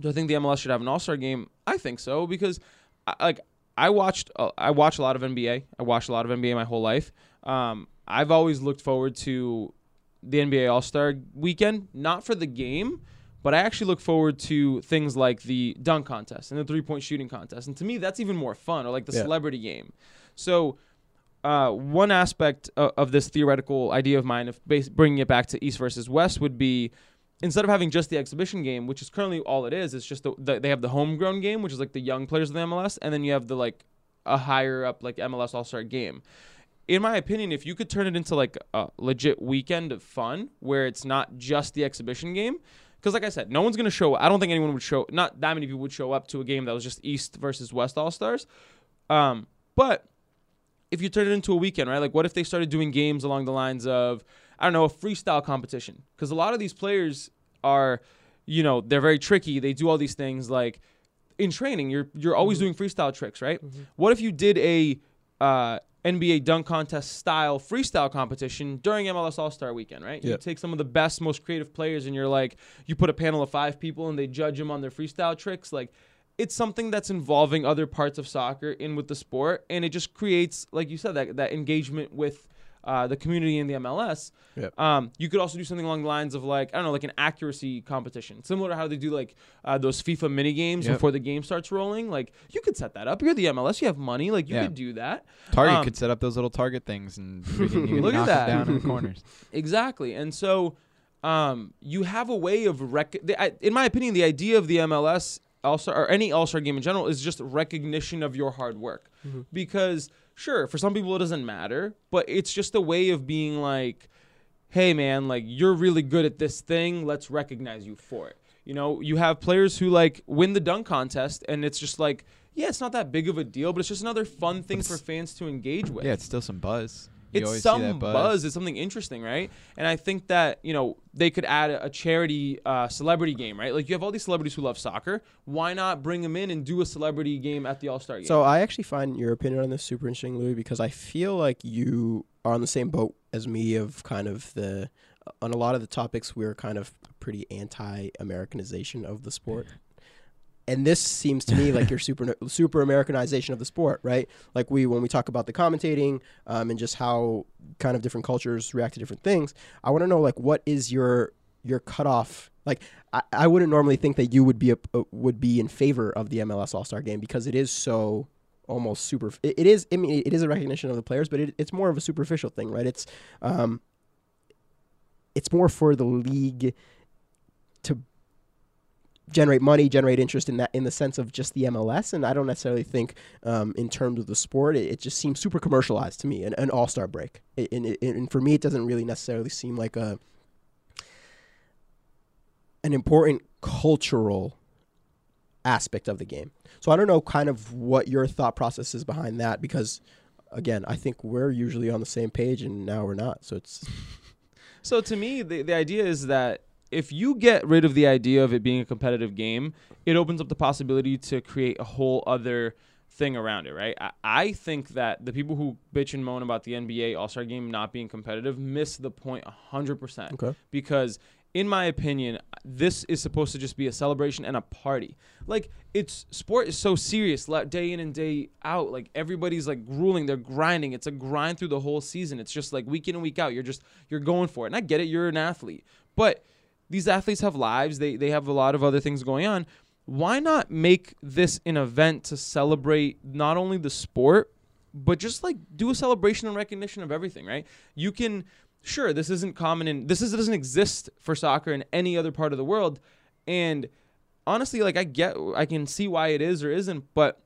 do I think the MLS should have an All Star game? I think so because, I, like, I watched uh, I watch a lot of NBA. I watched a lot of NBA my whole life. Um, I've always looked forward to the NBA All Star weekend, not for the game, but I actually look forward to things like the dunk contest and the three point shooting contest. And to me, that's even more fun, or like the Yeah. celebrity game. So, uh, one aspect of, of this theoretical idea of mine, of bringing it back to East versus West, would be instead of having just the exhibition game, which is currently all it is, it's just the, the, they have the homegrown game, which is like the young players of the MLS, and then you have the like a higher up like MLS All Star game. In my opinion, if you could turn it into like a legit weekend of fun where it's not just the exhibition game, because like I said, no one's gonna show. I don't think anyone would show. Not that many people would show up to a game that was just East versus West All Stars. Um, but if you turn it into a weekend, right? Like, what if they started doing games along the lines of, I don't know, a freestyle competition? Because a lot of these players are, you know, they're very tricky. They do all these things like in training. You're you're always doing freestyle tricks, right? What if you did a uh, NBA dunk contest style freestyle competition during MLS All Star Weekend, right? You take some of the best, most creative players, and you're like, you put a panel of five people, and they judge them on their freestyle tricks, like it's something that's involving other parts of soccer in with the sport, and it just creates, like you said, that that engagement with uh, the community in the MLS. Yep. Um, you could also do something along the lines of like I don't know, like an accuracy competition, similar to how they do like uh, those FIFA mini games Yep. before the game starts rolling. Like you could set that up. You're the MLS, you have money, like you Yeah. could do that. Target Um, could set up those little target things and Look at that. down in the corners. Exactly. And so um, you have a way of rec- the, I, in my opinion, the idea of the MLS also or any All-Star game in general is just recognition of your hard work. Because sure, for some people it doesn't matter, but it's just a way of being like, "Hey man, like you're really good at this thing. Let's recognize you for it." You know, you have players who like win the dunk contest and it's just like, yeah, it's not that big of a deal, but it's just another fun thing for fans to engage with Yeah, it's still some buzz. You it's some buzz. It's something interesting, right? And I think that you know they could add a, a charity uh, celebrity game, right? Like you have all these celebrities who love soccer. Why not bring them in and do a celebrity game at the All Star game? So I actually find your opinion on this super interesting, Louis, because I feel like you are on the same boat as me of kind of the on a lot of the topics we're kind of pretty anti-Americanization of the sport. And this seems to me like your super super Americanization of the sport, right? Like we when we talk about the commentating um, and just how kind of different cultures react to different things. I want to know like what is your your cutoff? Like I, I wouldn't normally think that you would be a, uh, would be in favor of the MLS All Star Game because it is so almost super. It, it is. I mean, it is a recognition of the players, but it, it's more of a superficial thing, right? It's um, it's more for the league generate money, generate interest in that in the sense of just the MLS. And I don't necessarily think um, in terms of the sport, it, it just seems super commercialized to me. An, an All Star break, and, and for me, it doesn't really necessarily seem like a an important cultural aspect of the game. So I don't know kind of what your thought process is behind that because again, I think we're usually on the same page and now we're not. So it's So to me, the, the idea is that if you get rid of the idea of it being a competitive game, it opens up the possibility to create a whole other thing around it, right? I, I think that the people who bitch and moan about the NBA All Star game not being competitive miss the point 100%. okay. because in my opinion this is supposed to just be a celebration and a party. Like it's sport is so serious day in and day out. Like everybody's like grueling. They're grinding. It's a grind through the whole season. It's just like week in and week out you're just you're going for it. And i get it you're an athlete. But these athletes have lives they they have a lot of other things going on. Why not make this an event to celebrate not only the sport but just like do a celebration and recognition of everything right? You can sure this isn't common in this is doesn't exist for soccer in any other part of the world. And honestly like i get i can see why it is or isn't but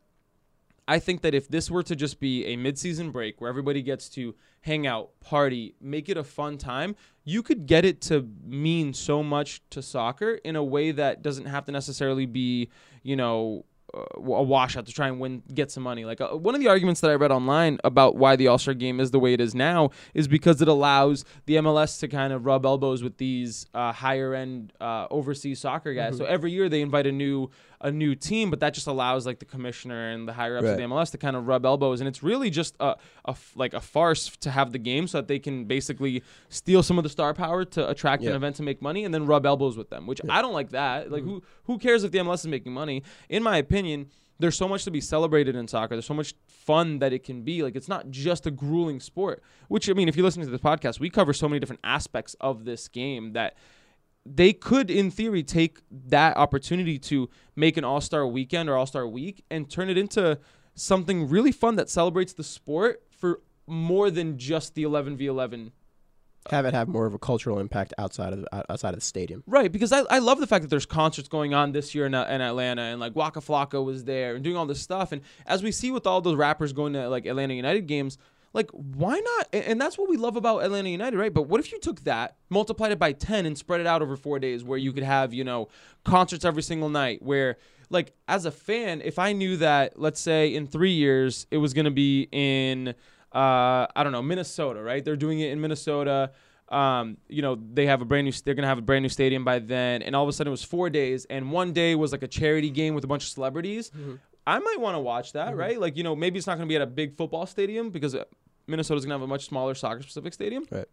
I think that if this were to just be a midseason break where everybody gets to hang out, party, make it a fun time, you could get it to mean so much to soccer in a way that doesn't have to necessarily be, you know, uh, a washout to try and win, get some money. Like uh, one of the arguments that I read online about why the All Star Game is the way it is now is because it allows the MLS to kind of rub elbows with these uh, higher end uh, overseas soccer guys. Mhm. So every year they invite a new a new team, but that just allows like the commissioner and the higher ups of the MLS to kind of rub elbows, and it's really just a like a farce to have the game so that they can basically steal some of the star power to attract an event to make money, and then rub elbows with them. Which Yeah. I don't like that. Like Mhm. who who cares if the MLS is making money? In my opinion, there's so much to be celebrated in soccer. There's so much fun that it can be. Like it's not just a grueling sport. Which I mean, if you're listening to this podcast, we cover so many different aspects of this game that they could, in theory, take that opportunity to make an All Star weekend or All Star week and turn it into something really fun that celebrates the sport for more than just the 11 v 11 Have it have more of a cultural impact outside of the, outside of the stadium. Right, because I, I love the fact that there's concerts going on this year in, uh, in Atlanta and like Waka Flocka was there and doing all this stuff. And as we see with all those rappers going to like Atlanta United games, like why not? And that's what we love about Atlanta United, right? But what if you took that, multiplied it by 10 and spread it out over four days where you could have, you know, concerts every single night where like as a fan, if I knew that, let's say in three years it was going to be in, uh, I don't know, Minnesota, right? They're doing it in Minnesota. Um, you know, they have a brand new. They're gonna have a brand new stadium by then, and all of a sudden it was four days, and one day was like a charity game with a bunch of celebrities. I might want to watch that, right? Like, you know, maybe it's not gonna be at a big football stadium because uh, Minnesota's gonna have a much smaller soccer specific stadium. Right.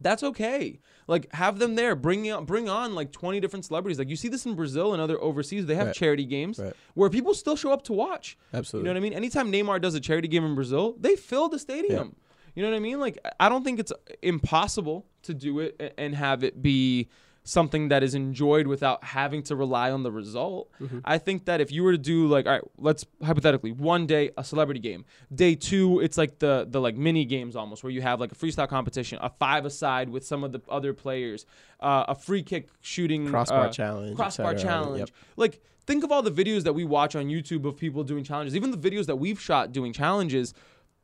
That's okay. Like, have them there. Bring on, bring on like twenty different celebrities. Like, you see this in Brazil and other overseas. They have Right. charity games Right. where people still show up to watch. Absolutely. You know what I mean? Anytime Neymar does a charity game in Brazil, they fill the stadium. Yeah. You know what I mean? Like I don't think it's impossible to do it and have it be something that is enjoyed without having to rely on the result. Mhm. I think that if you were to do like all right, let's hypothetically one day a celebrity game. Day 2 it's like the the like mini games almost where you have like a freestyle competition, a five aside with some of the other players, uh, a free kick shooting Crossbar uh, challenge. crossbar challenge. Yep. Like think of all the videos that we watch on YouTube of people doing challenges. Even the videos that we've shot doing challenges.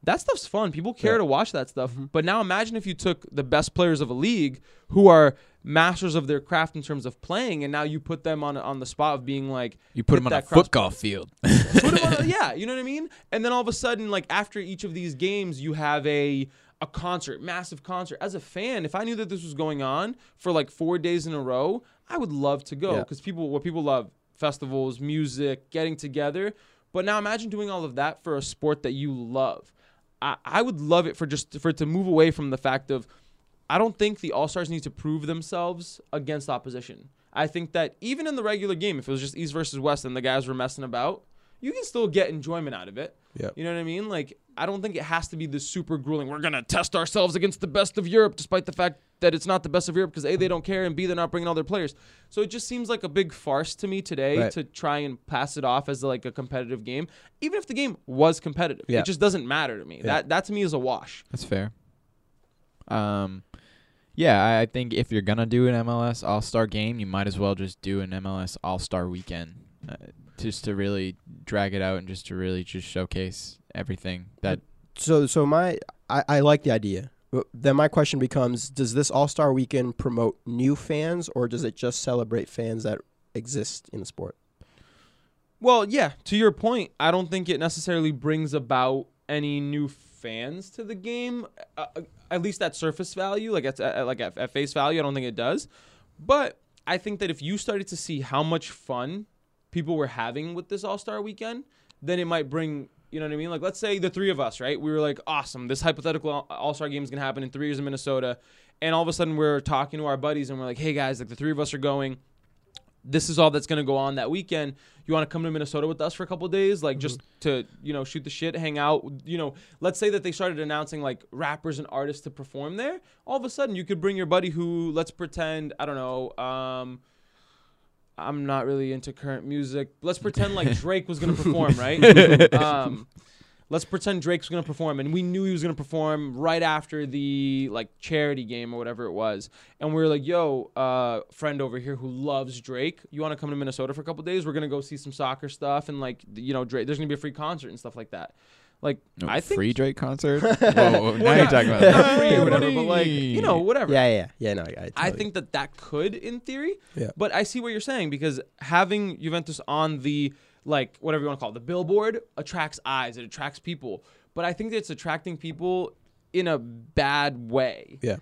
That stuff's fun. People care Yeah. to watch that stuff. Mhm. But now imagine if you took the best players of a league who are masters of their craft in terms of playing, and now you put them on on the spot of being like, You put them on a foot golf field. on- yeah, you know what I mean. And then all of a sudden, like after each of these games, you have a a concert, massive concert. As a fan, if I knew that this was going on for like four days in a row, I would love to go Yeah. because people what people love festivals, music, getting together. But now imagine doing all of that for a sport that you love. I, I would love it for just for it to move away from the fact of I don't think the All Stars need to prove themselves against opposition. I think that even in the regular game, if it was just East versus West and the guys were messing about, you can still get enjoyment out of it. Yep. You know what I mean? Like, I don't think it has to be the super grueling. We're gonna test ourselves against the best of Europe, despite the fact that it's not the best of Europe because a they don't care and b they're not bringing all their players. So it just seems like a big farce to me today Right. to try and pass it off as like a competitive game, even if the game was competitive. Yeah. It just doesn't matter to me. Yeah. That that to me is a wash. That's fair. Um, yeah, I, I think if you're gonna do an MLS All Star game, you might as well just do an MLS All Star weekend, uh, just to really drag it out and just to really just showcase everything that. So so my I, I like the idea. But Then my question becomes: Does this All Star Weekend promote new fans, or does it just celebrate fans that exist in the sport? Well, yeah, to your point, I don't think it necessarily brings about any new fans to the game, uh, uh, at least at surface value, like at, at like at, at face value, I don't think it does. But I think that if you started to see how much fun people were having with this All Star weekend, then it might bring. You know what I mean? Like, let's say the three of us, right? We were like, awesome. This hypothetical All Star game is gonna happen in three years in Minnesota, and all of a sudden we're talking to our buddies and we're like, hey guys, like the three of us are going this is all that's going to go on that weekend. You want to come to Minnesota with us for a couple of days, like just to you know shoot the shit, hang out. You know, let's say that they started announcing like rappers and artists to perform there. All of a sudden, you could bring your buddy who, let's pretend, I don't know. Um, I'm not really into current music. Let's pretend like Drake was to perform, right? um, let's pretend Drake's to perform, and we knew he was to perform right after the like charity game or whatever it was, and we were like, "Yo, uh, friend over here who loves Drake, you want to come to Minnesota for a couple days? We're gonna go see some soccer stuff, and like, you know, Drake, there's gonna be a free concert and stuff like that." Like, No, I think free Drake concert. whoa, whoa, now you're talking about not free or whatever, but like, you know, whatever. Yeah, yeah, yeah. No, I, I, I think that that could, in theory. Yeah. But I see what you're saying because having Juventus on the like whatever you want to call it, the billboard attracts eyes. It attracts people. But I think that it's attracting people in a bad way Yeah.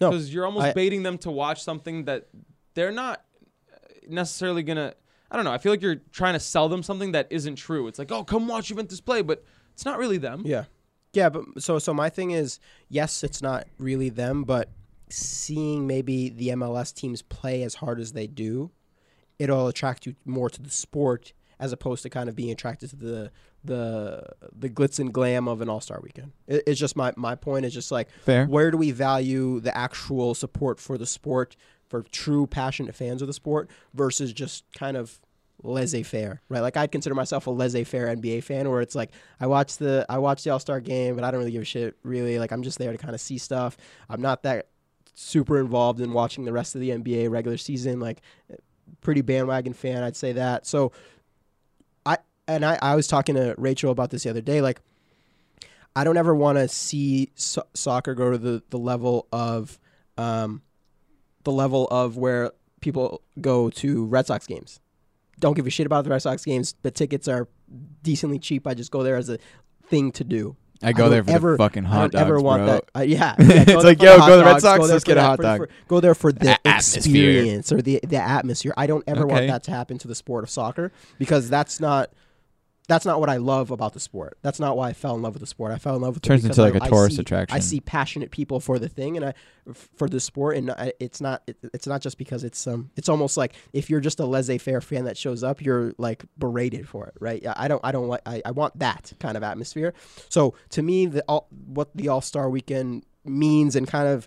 No, because you're almost I- baiting them to watch something that they're not uh, necessarily gonna. I don't know. I feel like you're trying to sell them something that isn't true. It's like, oh, come watch Juventus play, but it's not really them. Yeah. Yeah, but so so my thing is, yes, it's not really them, but seeing maybe the MLS teams play as hard as they do, it'll attract you more to the sport as opposed to kind of being attracted to the the the glitz and glam of an All Star weekend. It, it's just my my point is just like Fair. where do we value the actual support for the sport for true passionate fans of the sport versus just kind of laissez-faire right? Like i'd consider myself a laissez-faire nba fan where it's like i watch the i watch the all-star game but i don't really give a shit really. Like i'm just there to kind of see stuff. I'm not that super involved in watching the rest of the nba regular season like pretty bandwagon fan i'd say that. So i and i, I was talking to rachel about this the other day like I don't ever want to see so- soccer go to the, the level of um, the level of where people go to Red Sox games. Don't give a shit about the Red Sox games. The tickets are decently cheap. I just go there as a thing to do. I go don't there for ever- the fucking hot I hot don't ever want bro. that. Uh, yeah, It's yeah, there like, yo, go to the Red Sox, let's get a hot dog. for- go there for the The experience or the the atmosphere. I don't ever want that to happen to the sport of soccer because that's not that's not what I love about the sport. That's not why I fell in love with the sport. I fell in love with Turns it turns into like I- a I tourist see- attraction. I see passionate people for the thing and I for the sport, and I, it's not it, it's not just because it's um it's almost like if you're just a laissez-faire fan that shows up, you're like berated for it, right? Yeah, I don't I don't like I, I want that kind of atmosphere. So to me, the all, what the All Star Weekend means and kind of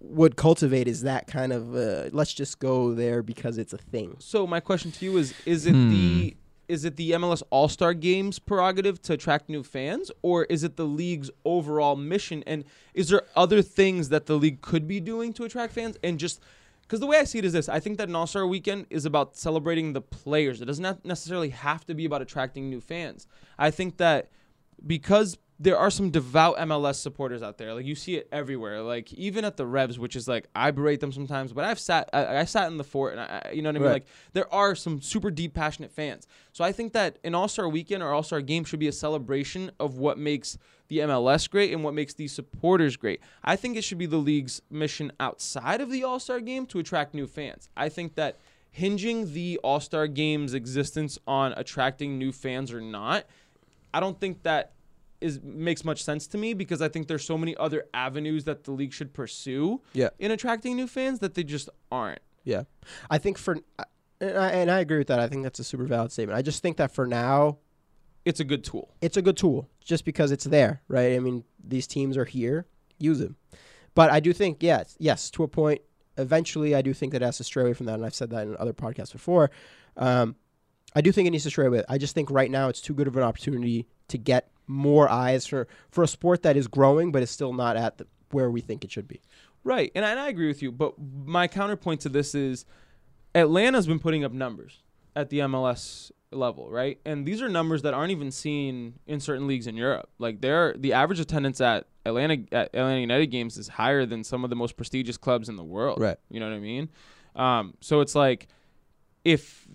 would cultivate is that kind of uh, let's just go there because it's a thing. So my question to you is: Is it Hmm. the is it the MLS All Star Games prerogative to attract new fans, or is it the league's overall mission? And is there other things that the league could be doing to attract fans? And just because the way I see it is this: I think that an All Star Weekend is about celebrating the players. It doesn't necessarily have to be about attracting new fans. I think that because there are some devout MLS supporters out there. Like you see it everywhere. Like even at the Revs, which is like I berate them sometimes, but I've sat I, I sat in the fort and I, you know what I mean. Right. Like there are some super deep, passionate fans. So I think that an All Star Weekend or All Star Game should be a celebration of what makes the MLS great and what makes these supporters great. I think it should be the league's mission outside of the All Star Game to attract new fans. I think that hinging the All Star Game's existence on attracting new fans or not, I don't think that is makes much sense to me because I think there's so many other avenues that the league should pursue Yeah. in attracting new fans that they just aren't. Yeah, I think for and I, and I agree with that. I think that's a super valid statement. I just think that for now, It's a good tool. it's a good tool just because it's there, right? I mean, these teams are here, use them. But I do think, yes, yes, to a point. Eventually, I do think that it has to stray away from that, and I've said that in other podcasts before. Um, I do think it needs to stray away. I just think right now it's too good of an opportunity to get more eyes for for a sport that is growing, but is still not at the, where we think it should be. Right, and I, and I agree with you. But my counterpoint to this is Atlanta's been putting up numbers at the MLS level, right? And these are numbers that aren't even seen in certain leagues in Europe. Like they're the average attendance at Atlanta at Atlanta United games is higher than some of the most prestigious clubs in the world. Right. You know what I mean? Um, so it's like if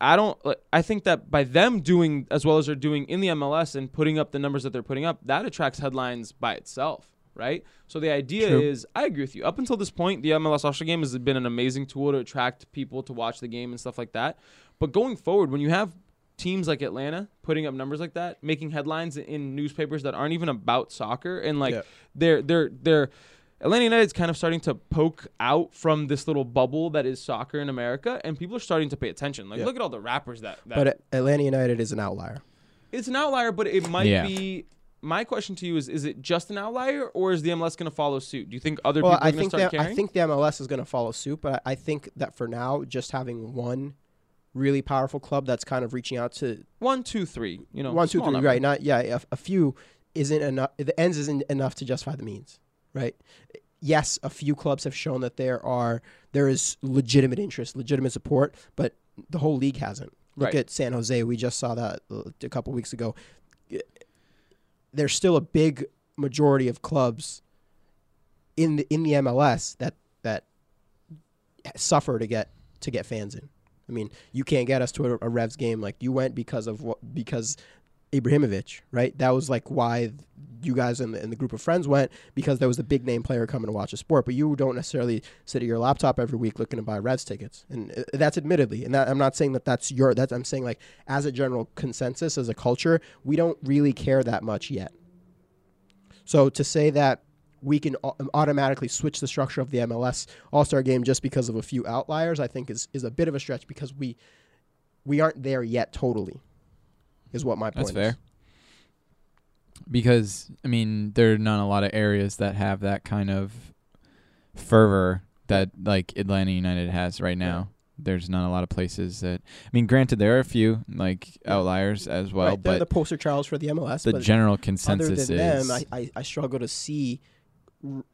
I don't, uh, I think that by them doing as well as they're doing in the MLS and putting up the numbers that they're putting up, that attracts headlines by itself, right? So the idea True. is, I agree with you. Up until this point, the MLS All-Star Game has been an amazing tool to attract people to watch the game and stuff like that. But going forward, when you have teams like Atlanta putting up numbers like that, making headlines in newspapers that aren't even about soccer, and like Yeah. they're they're they're Atlanta United's kind of starting to poke out from this little bubble that is soccer in America, and people are starting to pay attention. Like, Yeah. look at all the rappers that. that But Atlanta United is an outlier. it's an outlier, but it might Yeah. be. My question to you is: Is it just an outlier, or is the MLS going to follow suit? Do you think other Well, people I are going to think start that caring? I think the MLS is going to follow suit, but I, I think that for now, just having one really powerful club that's kind of reaching out to One, two, three. You know, one, two, small three, number. right? Not yeah, a, a few isn't enough. The ends isn't enough to justify the means, right? Yes, a few clubs have shown that there are there is legitimate interest, legitimate support, but the whole league hasn't. Look Right. at San Jose. We just saw that uh, a couple weeks ago. There's still a big majority of clubs in the in the MLS that that suffer to get to get fans in. I mean, you can't get us to a, a Revs game like you went because of what because Ibrahimovic, right? That was like why you guys and the, the group of friends went because there was a big name player coming to watch a sport. But you don't necessarily sit at your laptop every week looking to buy Revs tickets, and uh, that's admittedly. And that, I'm not saying that that's your. That's I'm saying like as a general consensus as a culture, we don't really care that much yet. So to say that we can automatically switch the structure of the MLS All Star Game just because of a few outliers, I think is is a bit of a stretch because we we aren't there yet totally. Is what my point That's fair. is. Because I mean, there are not a lot of areas that have that kind of fervor that like Atlanta United has right now. There's not a lot of places that I mean, granted there are a few like outliers as well, right, but the poster childs for the MLS. the general other consensus than is them, I, I, I struggle to see r-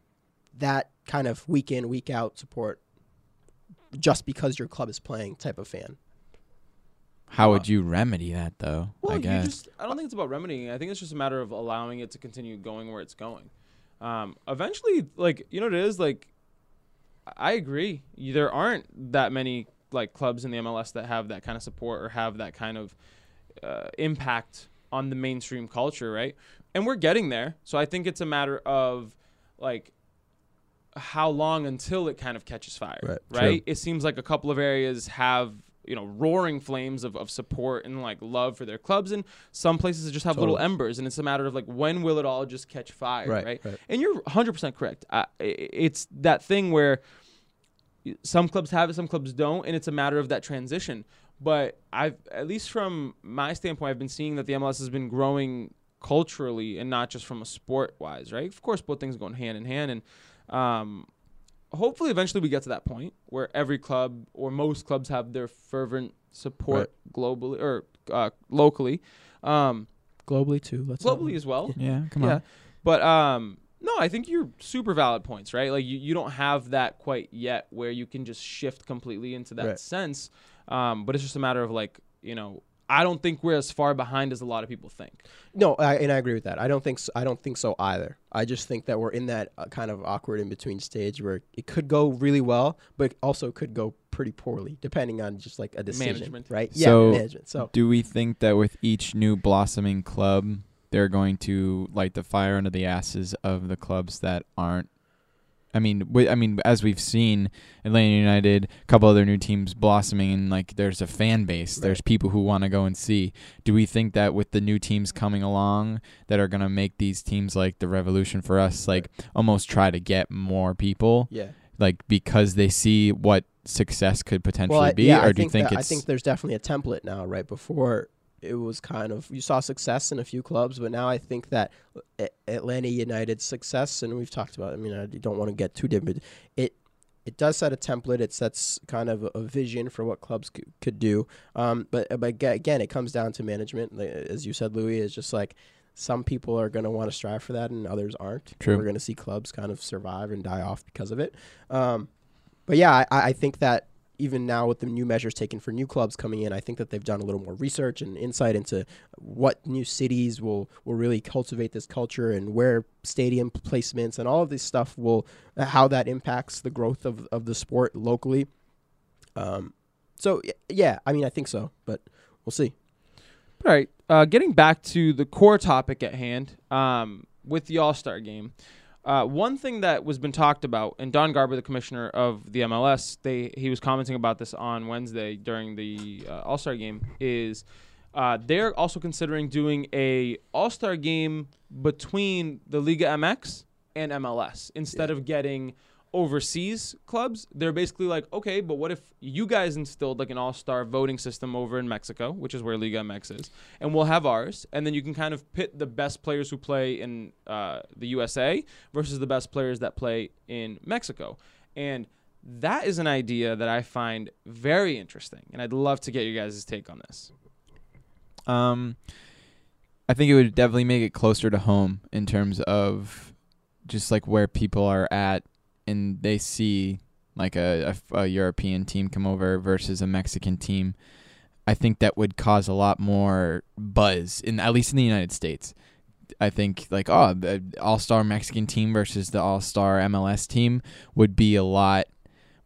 that kind of week in week out support just because your club is playing type of fan. How would you remedy that though? Well, I you guess. just I don't think it's about remedying. I think it's just a matter of allowing it to continue going where it's going. Um, eventually, like you know what it is. Like, I agree. There aren't that many like clubs in the MLS that have that kind of support or have that kind of uh, impact on the mainstream culture, right? And we're getting there. So I think it's a matter of like how long until it kind of catches fire, Right. right? It seems like a couple of areas have you know roaring flames of, of support and like love for their clubs. And some places just have little embers and it's a matter of like when will it all just catch fire right, Right, right. and you're 100% correct. It's that thing where some clubs have it some clubs don't and it's a matter of that transition. But i've at least from my standpoint i've been seeing that the mls has been growing culturally and not just from a sport wise right? Of course both things are going hand in hand. And um, hopefully eventually we get to that point where every club or most clubs have their fervent support globally or uh, locally um, Globally too. Let's not- globally as well yeah, come yeah. on. But um no, I think you're super valid points, right? Like you, you don't have that quite yet where you can just shift completely into that Right. sense. Um, but it's just a matter of like, you know, I don't think we're as far behind as a lot of people think. No, I, and I agree with that. I don't think so, I don't think so either. I just think that we're in that uh, kind of awkward in between stage where it could go really well, but also could go pretty poorly, depending on just like a decision, Management. right? So- yeah, management. So Do we think that with each new blossoming club, they're going to light the fire under the asses of the clubs that aren't? I mean, I mean, as we've seen, Atlanta United, a couple other new teams blossoming, and like there's a fan base. There's people who want to go and see. Do we think that with the new teams coming along, that are gonna make these teams like the Revolution for us, like almost try to get more people, yeah. like because they see what success could potentially Well, I, be, yeah, or I do you think think that, I think there's definitely a template now, right? Before it was kind of you saw success in a few clubs, but now I think that Atlanta United's success, and we've talked about. I mean, I don't want to get too deep, but it it does set a template. It sets kind of a, a vision for what clubs c- could do. Um, but but again, it comes down to management. As you said, Louis, is just like some people are going to want to strive for that, and others aren't. True. We're going to see clubs kind of survive and die off because of it. Um, but yeah, I, I think that even now with the new measures taken for new clubs coming in, I think that they've done a little more research and insight into what new cities will, will really cultivate this culture and where stadium placements and all of this stuff will uh, how that impacts the growth of, of the sport locally. Um, so yeah, I mean I think so, but we'll see. All right. Uh, getting back to the core topic at hand, um, with the All Star game, uh, one thing that was been talked about, and Don Garber, the commissioner of the MLS, they he was commenting about this on Wednesday during the uh, All Star game, is uh, they're also considering doing a All Star game between the Liga MX and MLS instead of getting overseas clubs. They're basically like, okay, but what if you guys instilled like an all star voting system over in Mexico, which is where Liga MX is, and we'll have ours, and then you can kind of pit the best players who play in uh, the USA versus the best players that play in Mexico. And That is an idea that I find very interesting, and I'd love to get you guys' take on this. Um, I think it would definitely make it closer to home in terms of just like where people are at, and they see like a, a, a European team come over versus a Mexican team. I think that would cause a lot more buzz in at least in the United States. I think like oh the All Star Mexican team versus the All Star MLS team would be a lot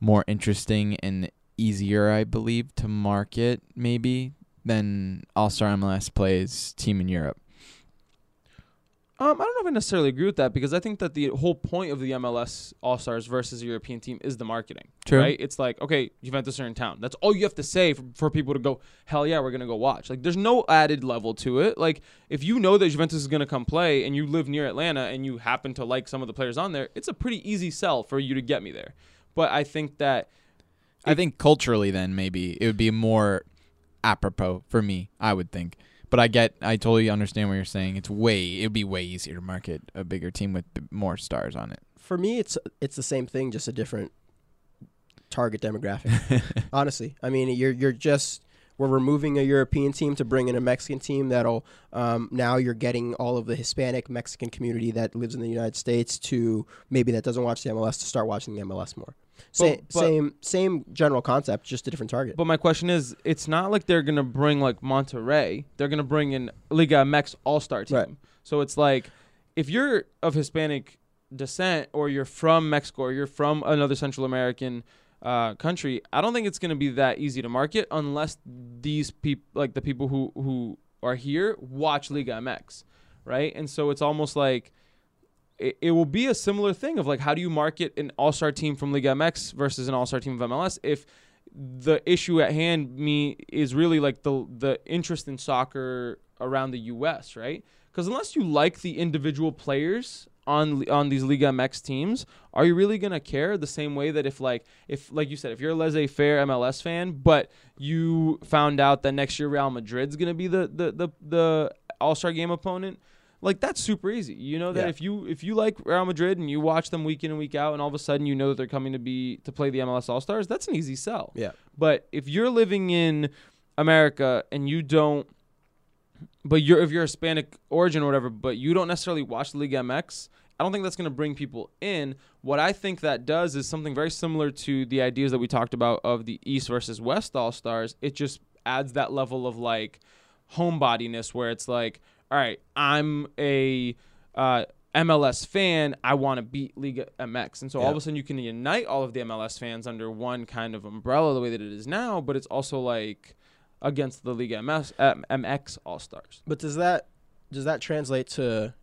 more interesting and easier, I believe, to market maybe than All Star MLS plays team in Europe. Um, I don't know if I necessarily agree with that because I think that the whole point of the MLS All Stars versus a European team is the marketing. True. Right? It's like, okay, Juventus are in town. That's all you have to say for, for people to go, hell yeah, we're going to go watch. Like, there's no added level to it. Like, if you know that Juventus is going to come play and you live near Atlanta and you happen to like some of the players on there, it's a pretty easy sell for you to get me there. But I think that. I think culturally, then maybe it would be more apropos for me. I would think, but I get, I totally understand what you're saying. It's way, it would be way easier to market a bigger team with b- more stars on it. For me, it's it's the same thing, just a different target demographic. Honestly, I mean, you're you're just we're removing a European team to bring in a Mexican team. That'll um, now you're getting all of the Hispanic Mexican community that lives in the United States to maybe that doesn't watch the MLS to start watching the MLS more. Sa- But- same same general concept, just a different target. But my question is, it's not like they're gonna bring like Monterrey. They're gonna bring in Liga MX All Star team. Right. So it's like, if you're of Hispanic descent, or you're from Mexico, or you're from another Central American uh, country, I don't think it's gonna be that easy to market unless these people, like the people who who are here, watch Liga MX, right? And so it's almost like it, it will be a similar thing of like how do you market an all-star team from Liga MX versus an all-star team of MLS if the issue at hand me is really like the the interest in soccer around the US, right? Because unless you like the individual players on on these Liga MX teams, are you really gonna care the same way that if like if like you said, if you're a laissez-faire MLS fan, but you found out that next year Real Madrid's gonna be the the the, the All Star game opponent, like that's super easy. You know that Yeah. if you if you like Real Madrid and you watch them week in and week out, and all of a sudden you know that they're coming to be to play the MLS All Stars, that's an easy sell. yeah, But if you're living in America and you don't, but you're if you're Hispanic origin or whatever, but you don't necessarily watch the League MX, I don't think that's going to bring people in. What I think that does is something very similar to the ideas that we talked about of the East versus West All Stars. It just adds that level of like homebodiness where it's like, all right, I'm a uh, MLS fan. I want to beat Liga MX, and so all of a sudden you can unite all of the MLS fans under one kind of umbrella, the way that it is now. But it's also like against the Liga MS, um, MX All Stars. but does that does that translate to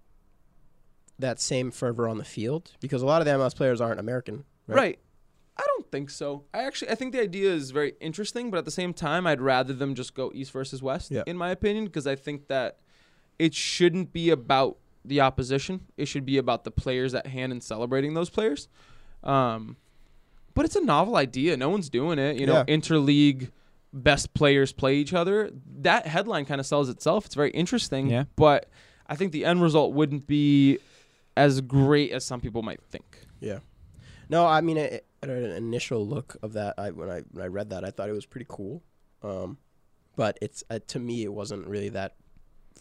that same fervor on the field? Because a lot of the MLS players aren't American, right? Right. I don't think so. I actually I think the idea is very interesting, but at the same time, I'd rather them just go East versus West, Yeah. in my opinion, because I think that it shouldn't be about the opposition. It should be about the players at hand and celebrating those players. Um, but it's a novel idea. No one's doing it. You know, Yeah. interleague best players play each other. That headline kind of sells itself. It's very interesting. Yeah. But I think the end result wouldn't be as great as some people might think. Yeah. No, I mean, I, at an initial look of that, I when I when I read that, I thought it was pretty cool. Um, but it's uh, to me, it wasn't really that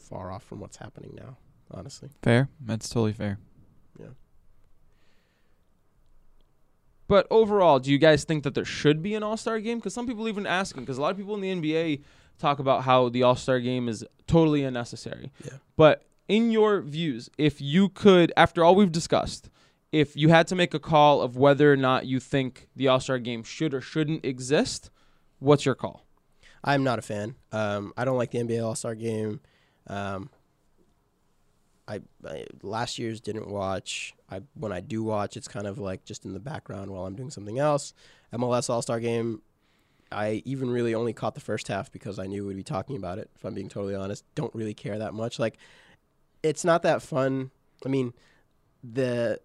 far off from what's happening now. Honestly, Fair. That's totally fair. Yeah. But overall, do you guys think that there should be an All Star game? Because some people even asking, because a lot of people in the NBA talk about how the All Star game is totally unnecessary. Yeah. But in your views, if you could, after all we've discussed, if you had to make a call of whether or not you think the All Star game should or shouldn't exist, what's your call? I'm not a fan. Um, I don't like the NBA All Star Game. Um, I, I last year's didn't watch. I when I do watch, it's kind of like just in the background while I'm doing something else. MLS All Star Game. I even really only caught the first half because I knew we'd be talking about it. If I'm being totally honest, don't really care that much. Like, it's not that fun. I mean, the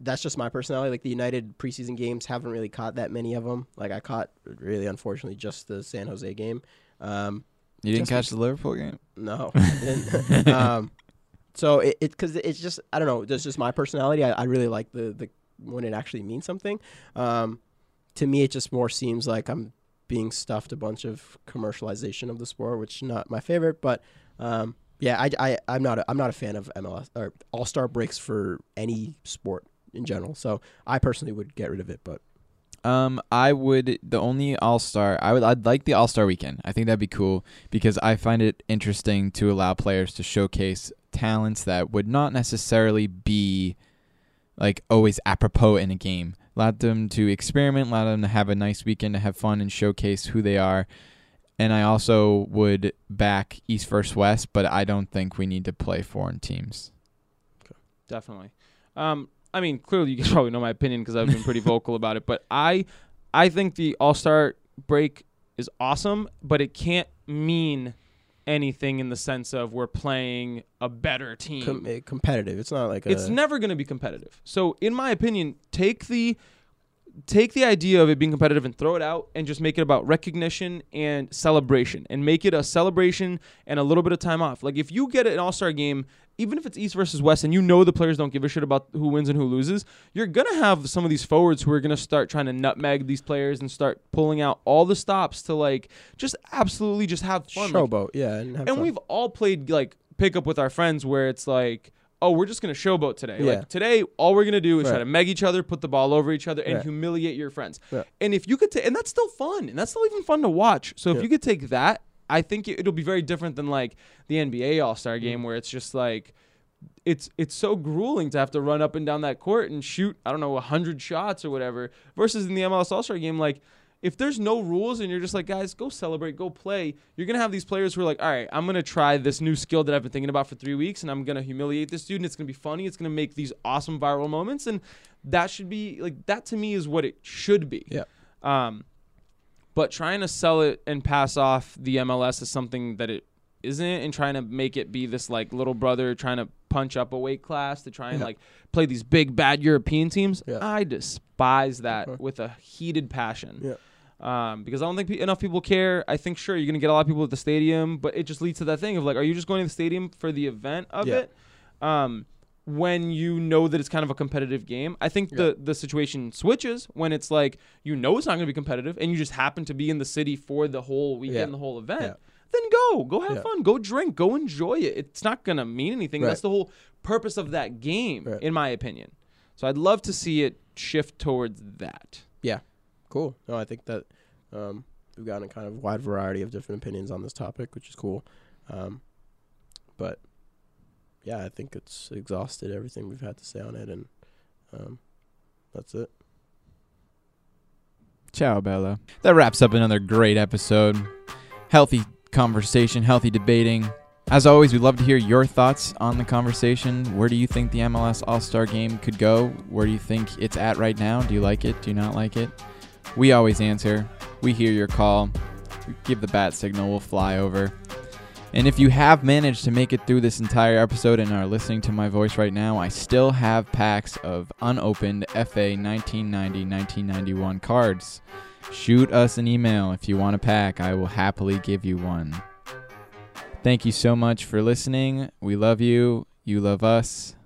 that's just my personality. Like the United preseason games, haven't really caught that many of them. Like I caught really, unfortunately, just the San Jose game. Um, You didn't catch the Liverpool game? no, um, so it because it's just I don't know. That's just my personality. I, I really like the, the when it actually means something. Um, to me, it just more seems like I'm being stuffed a bunch of commercialization of the sport, which not my favorite. But um, yeah, I, I I'm not a, I'm not a fan of MLS or All Star breaks for any sport in general. So I personally would get rid of it. But Um, I would the only All Star. I would. I'd like the All Star Weekend. I think that'd be cool because I find it interesting to allow players to showcase talents that would not necessarily be like always apropos in a game. Allow them to experiment. Allow them to have a nice weekend to have fun and showcase who they are. And I also would back East versus West, but I don't think we need to play foreign teams. Okay. definitely. Um, I mean, clearly you guys probably know my opinion because I've been pretty vocal about it. But I, I think the All Star break is awesome, but it can't mean anything in the sense of we're playing a better team. com- eh, competitive. It's not like a, it's never going to be competitive. So, in my opinion, take the take the idea of it being competitive and throw it out and just make it about recognition and celebration and make it a celebration and a little bit of time off. Like if you get an All-Star game, even if it's East versus West and you know the players don't give a shit about who wins and who loses, you're going to have some of these forwards who are going to start trying to nutmeg these players and start pulling out all the stops to like just absolutely just have fun. Like, showboat. yeah, and, and we've all played like pickup with our friends where it's like, oh, we're just gonna showboat today. Yeah. Like today, all we're gonna do is try to meg each other, put the ball over each other, and Right. humiliate your friends. Yeah. And if you could, ta- and that's still fun, and that's still even fun to watch. So if Yeah. you could take that, I think it, it'll be very different than like the NBA All Star Mm-hmm. Game where it's just like. It's it's so grueling to have to run up and down that court and shoot I don't know hundred shots or whatever versus in the MLS All Star game like if there's no rules and you're just like, guys, go celebrate, go play, you're gonna have these players who are like, all right, I'm gonna try this new skill that I've been thinking about for three weeks, and I'm gonna humiliate this dude, and it's gonna be funny, it's gonna make these awesome viral moments, and that should be like that to me is what it should be. Yeah. Um, but trying to sell it and pass off the MLS as something that it isn't, and trying to make it be this like little brother trying to punch up a weight class to try and Yeah. like play these big bad European teams, Yeah. I despise that Okay. with a heated passion Yeah. um, because I don't think pe- enough people care. I think sure you're gonna get a lot of people at the stadium, but it just leads to that thing of like, are you just going to the stadium for the event of Yeah. it? Um, when you know that it's kind of a competitive game, I think the the situation switches when it's like you know it's not gonna be competitive, and you just happen to be in the city for the whole weekend, Yeah. the whole event. Yeah. Then go, go have Yeah. fun, go drink, go enjoy it. It's not gonna mean anything. Right. That's the whole purpose of that game, Right. in my opinion. So I'd love to see it shift towards that. Yeah. Cool. No, I think that um, we've gotten a kind of wide variety of different opinions on this topic, which is cool. Um, but yeah, I think it's exhausted everything we've had to say on it, and um, that's it. Ciao, Bella. That wraps up another great episode. Healthy conversation, healthy debating. As always, we'd love to hear your thoughts on the conversation. Where do you think the MLS All Star game could go? Where do you think it's at right now? Do you like it? Do you not like it? We always answer. We hear your call. Give the bat signal, we'll fly over. And if you have managed to make it through this entire episode and are listening to my voice right now, I still have packs of unopened FA 1990 1991 cards. Shoot us an email if you want a pack. I will happily give you one. Thank you so much for listening. We love you. You love us.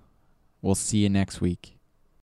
We'll see you next week.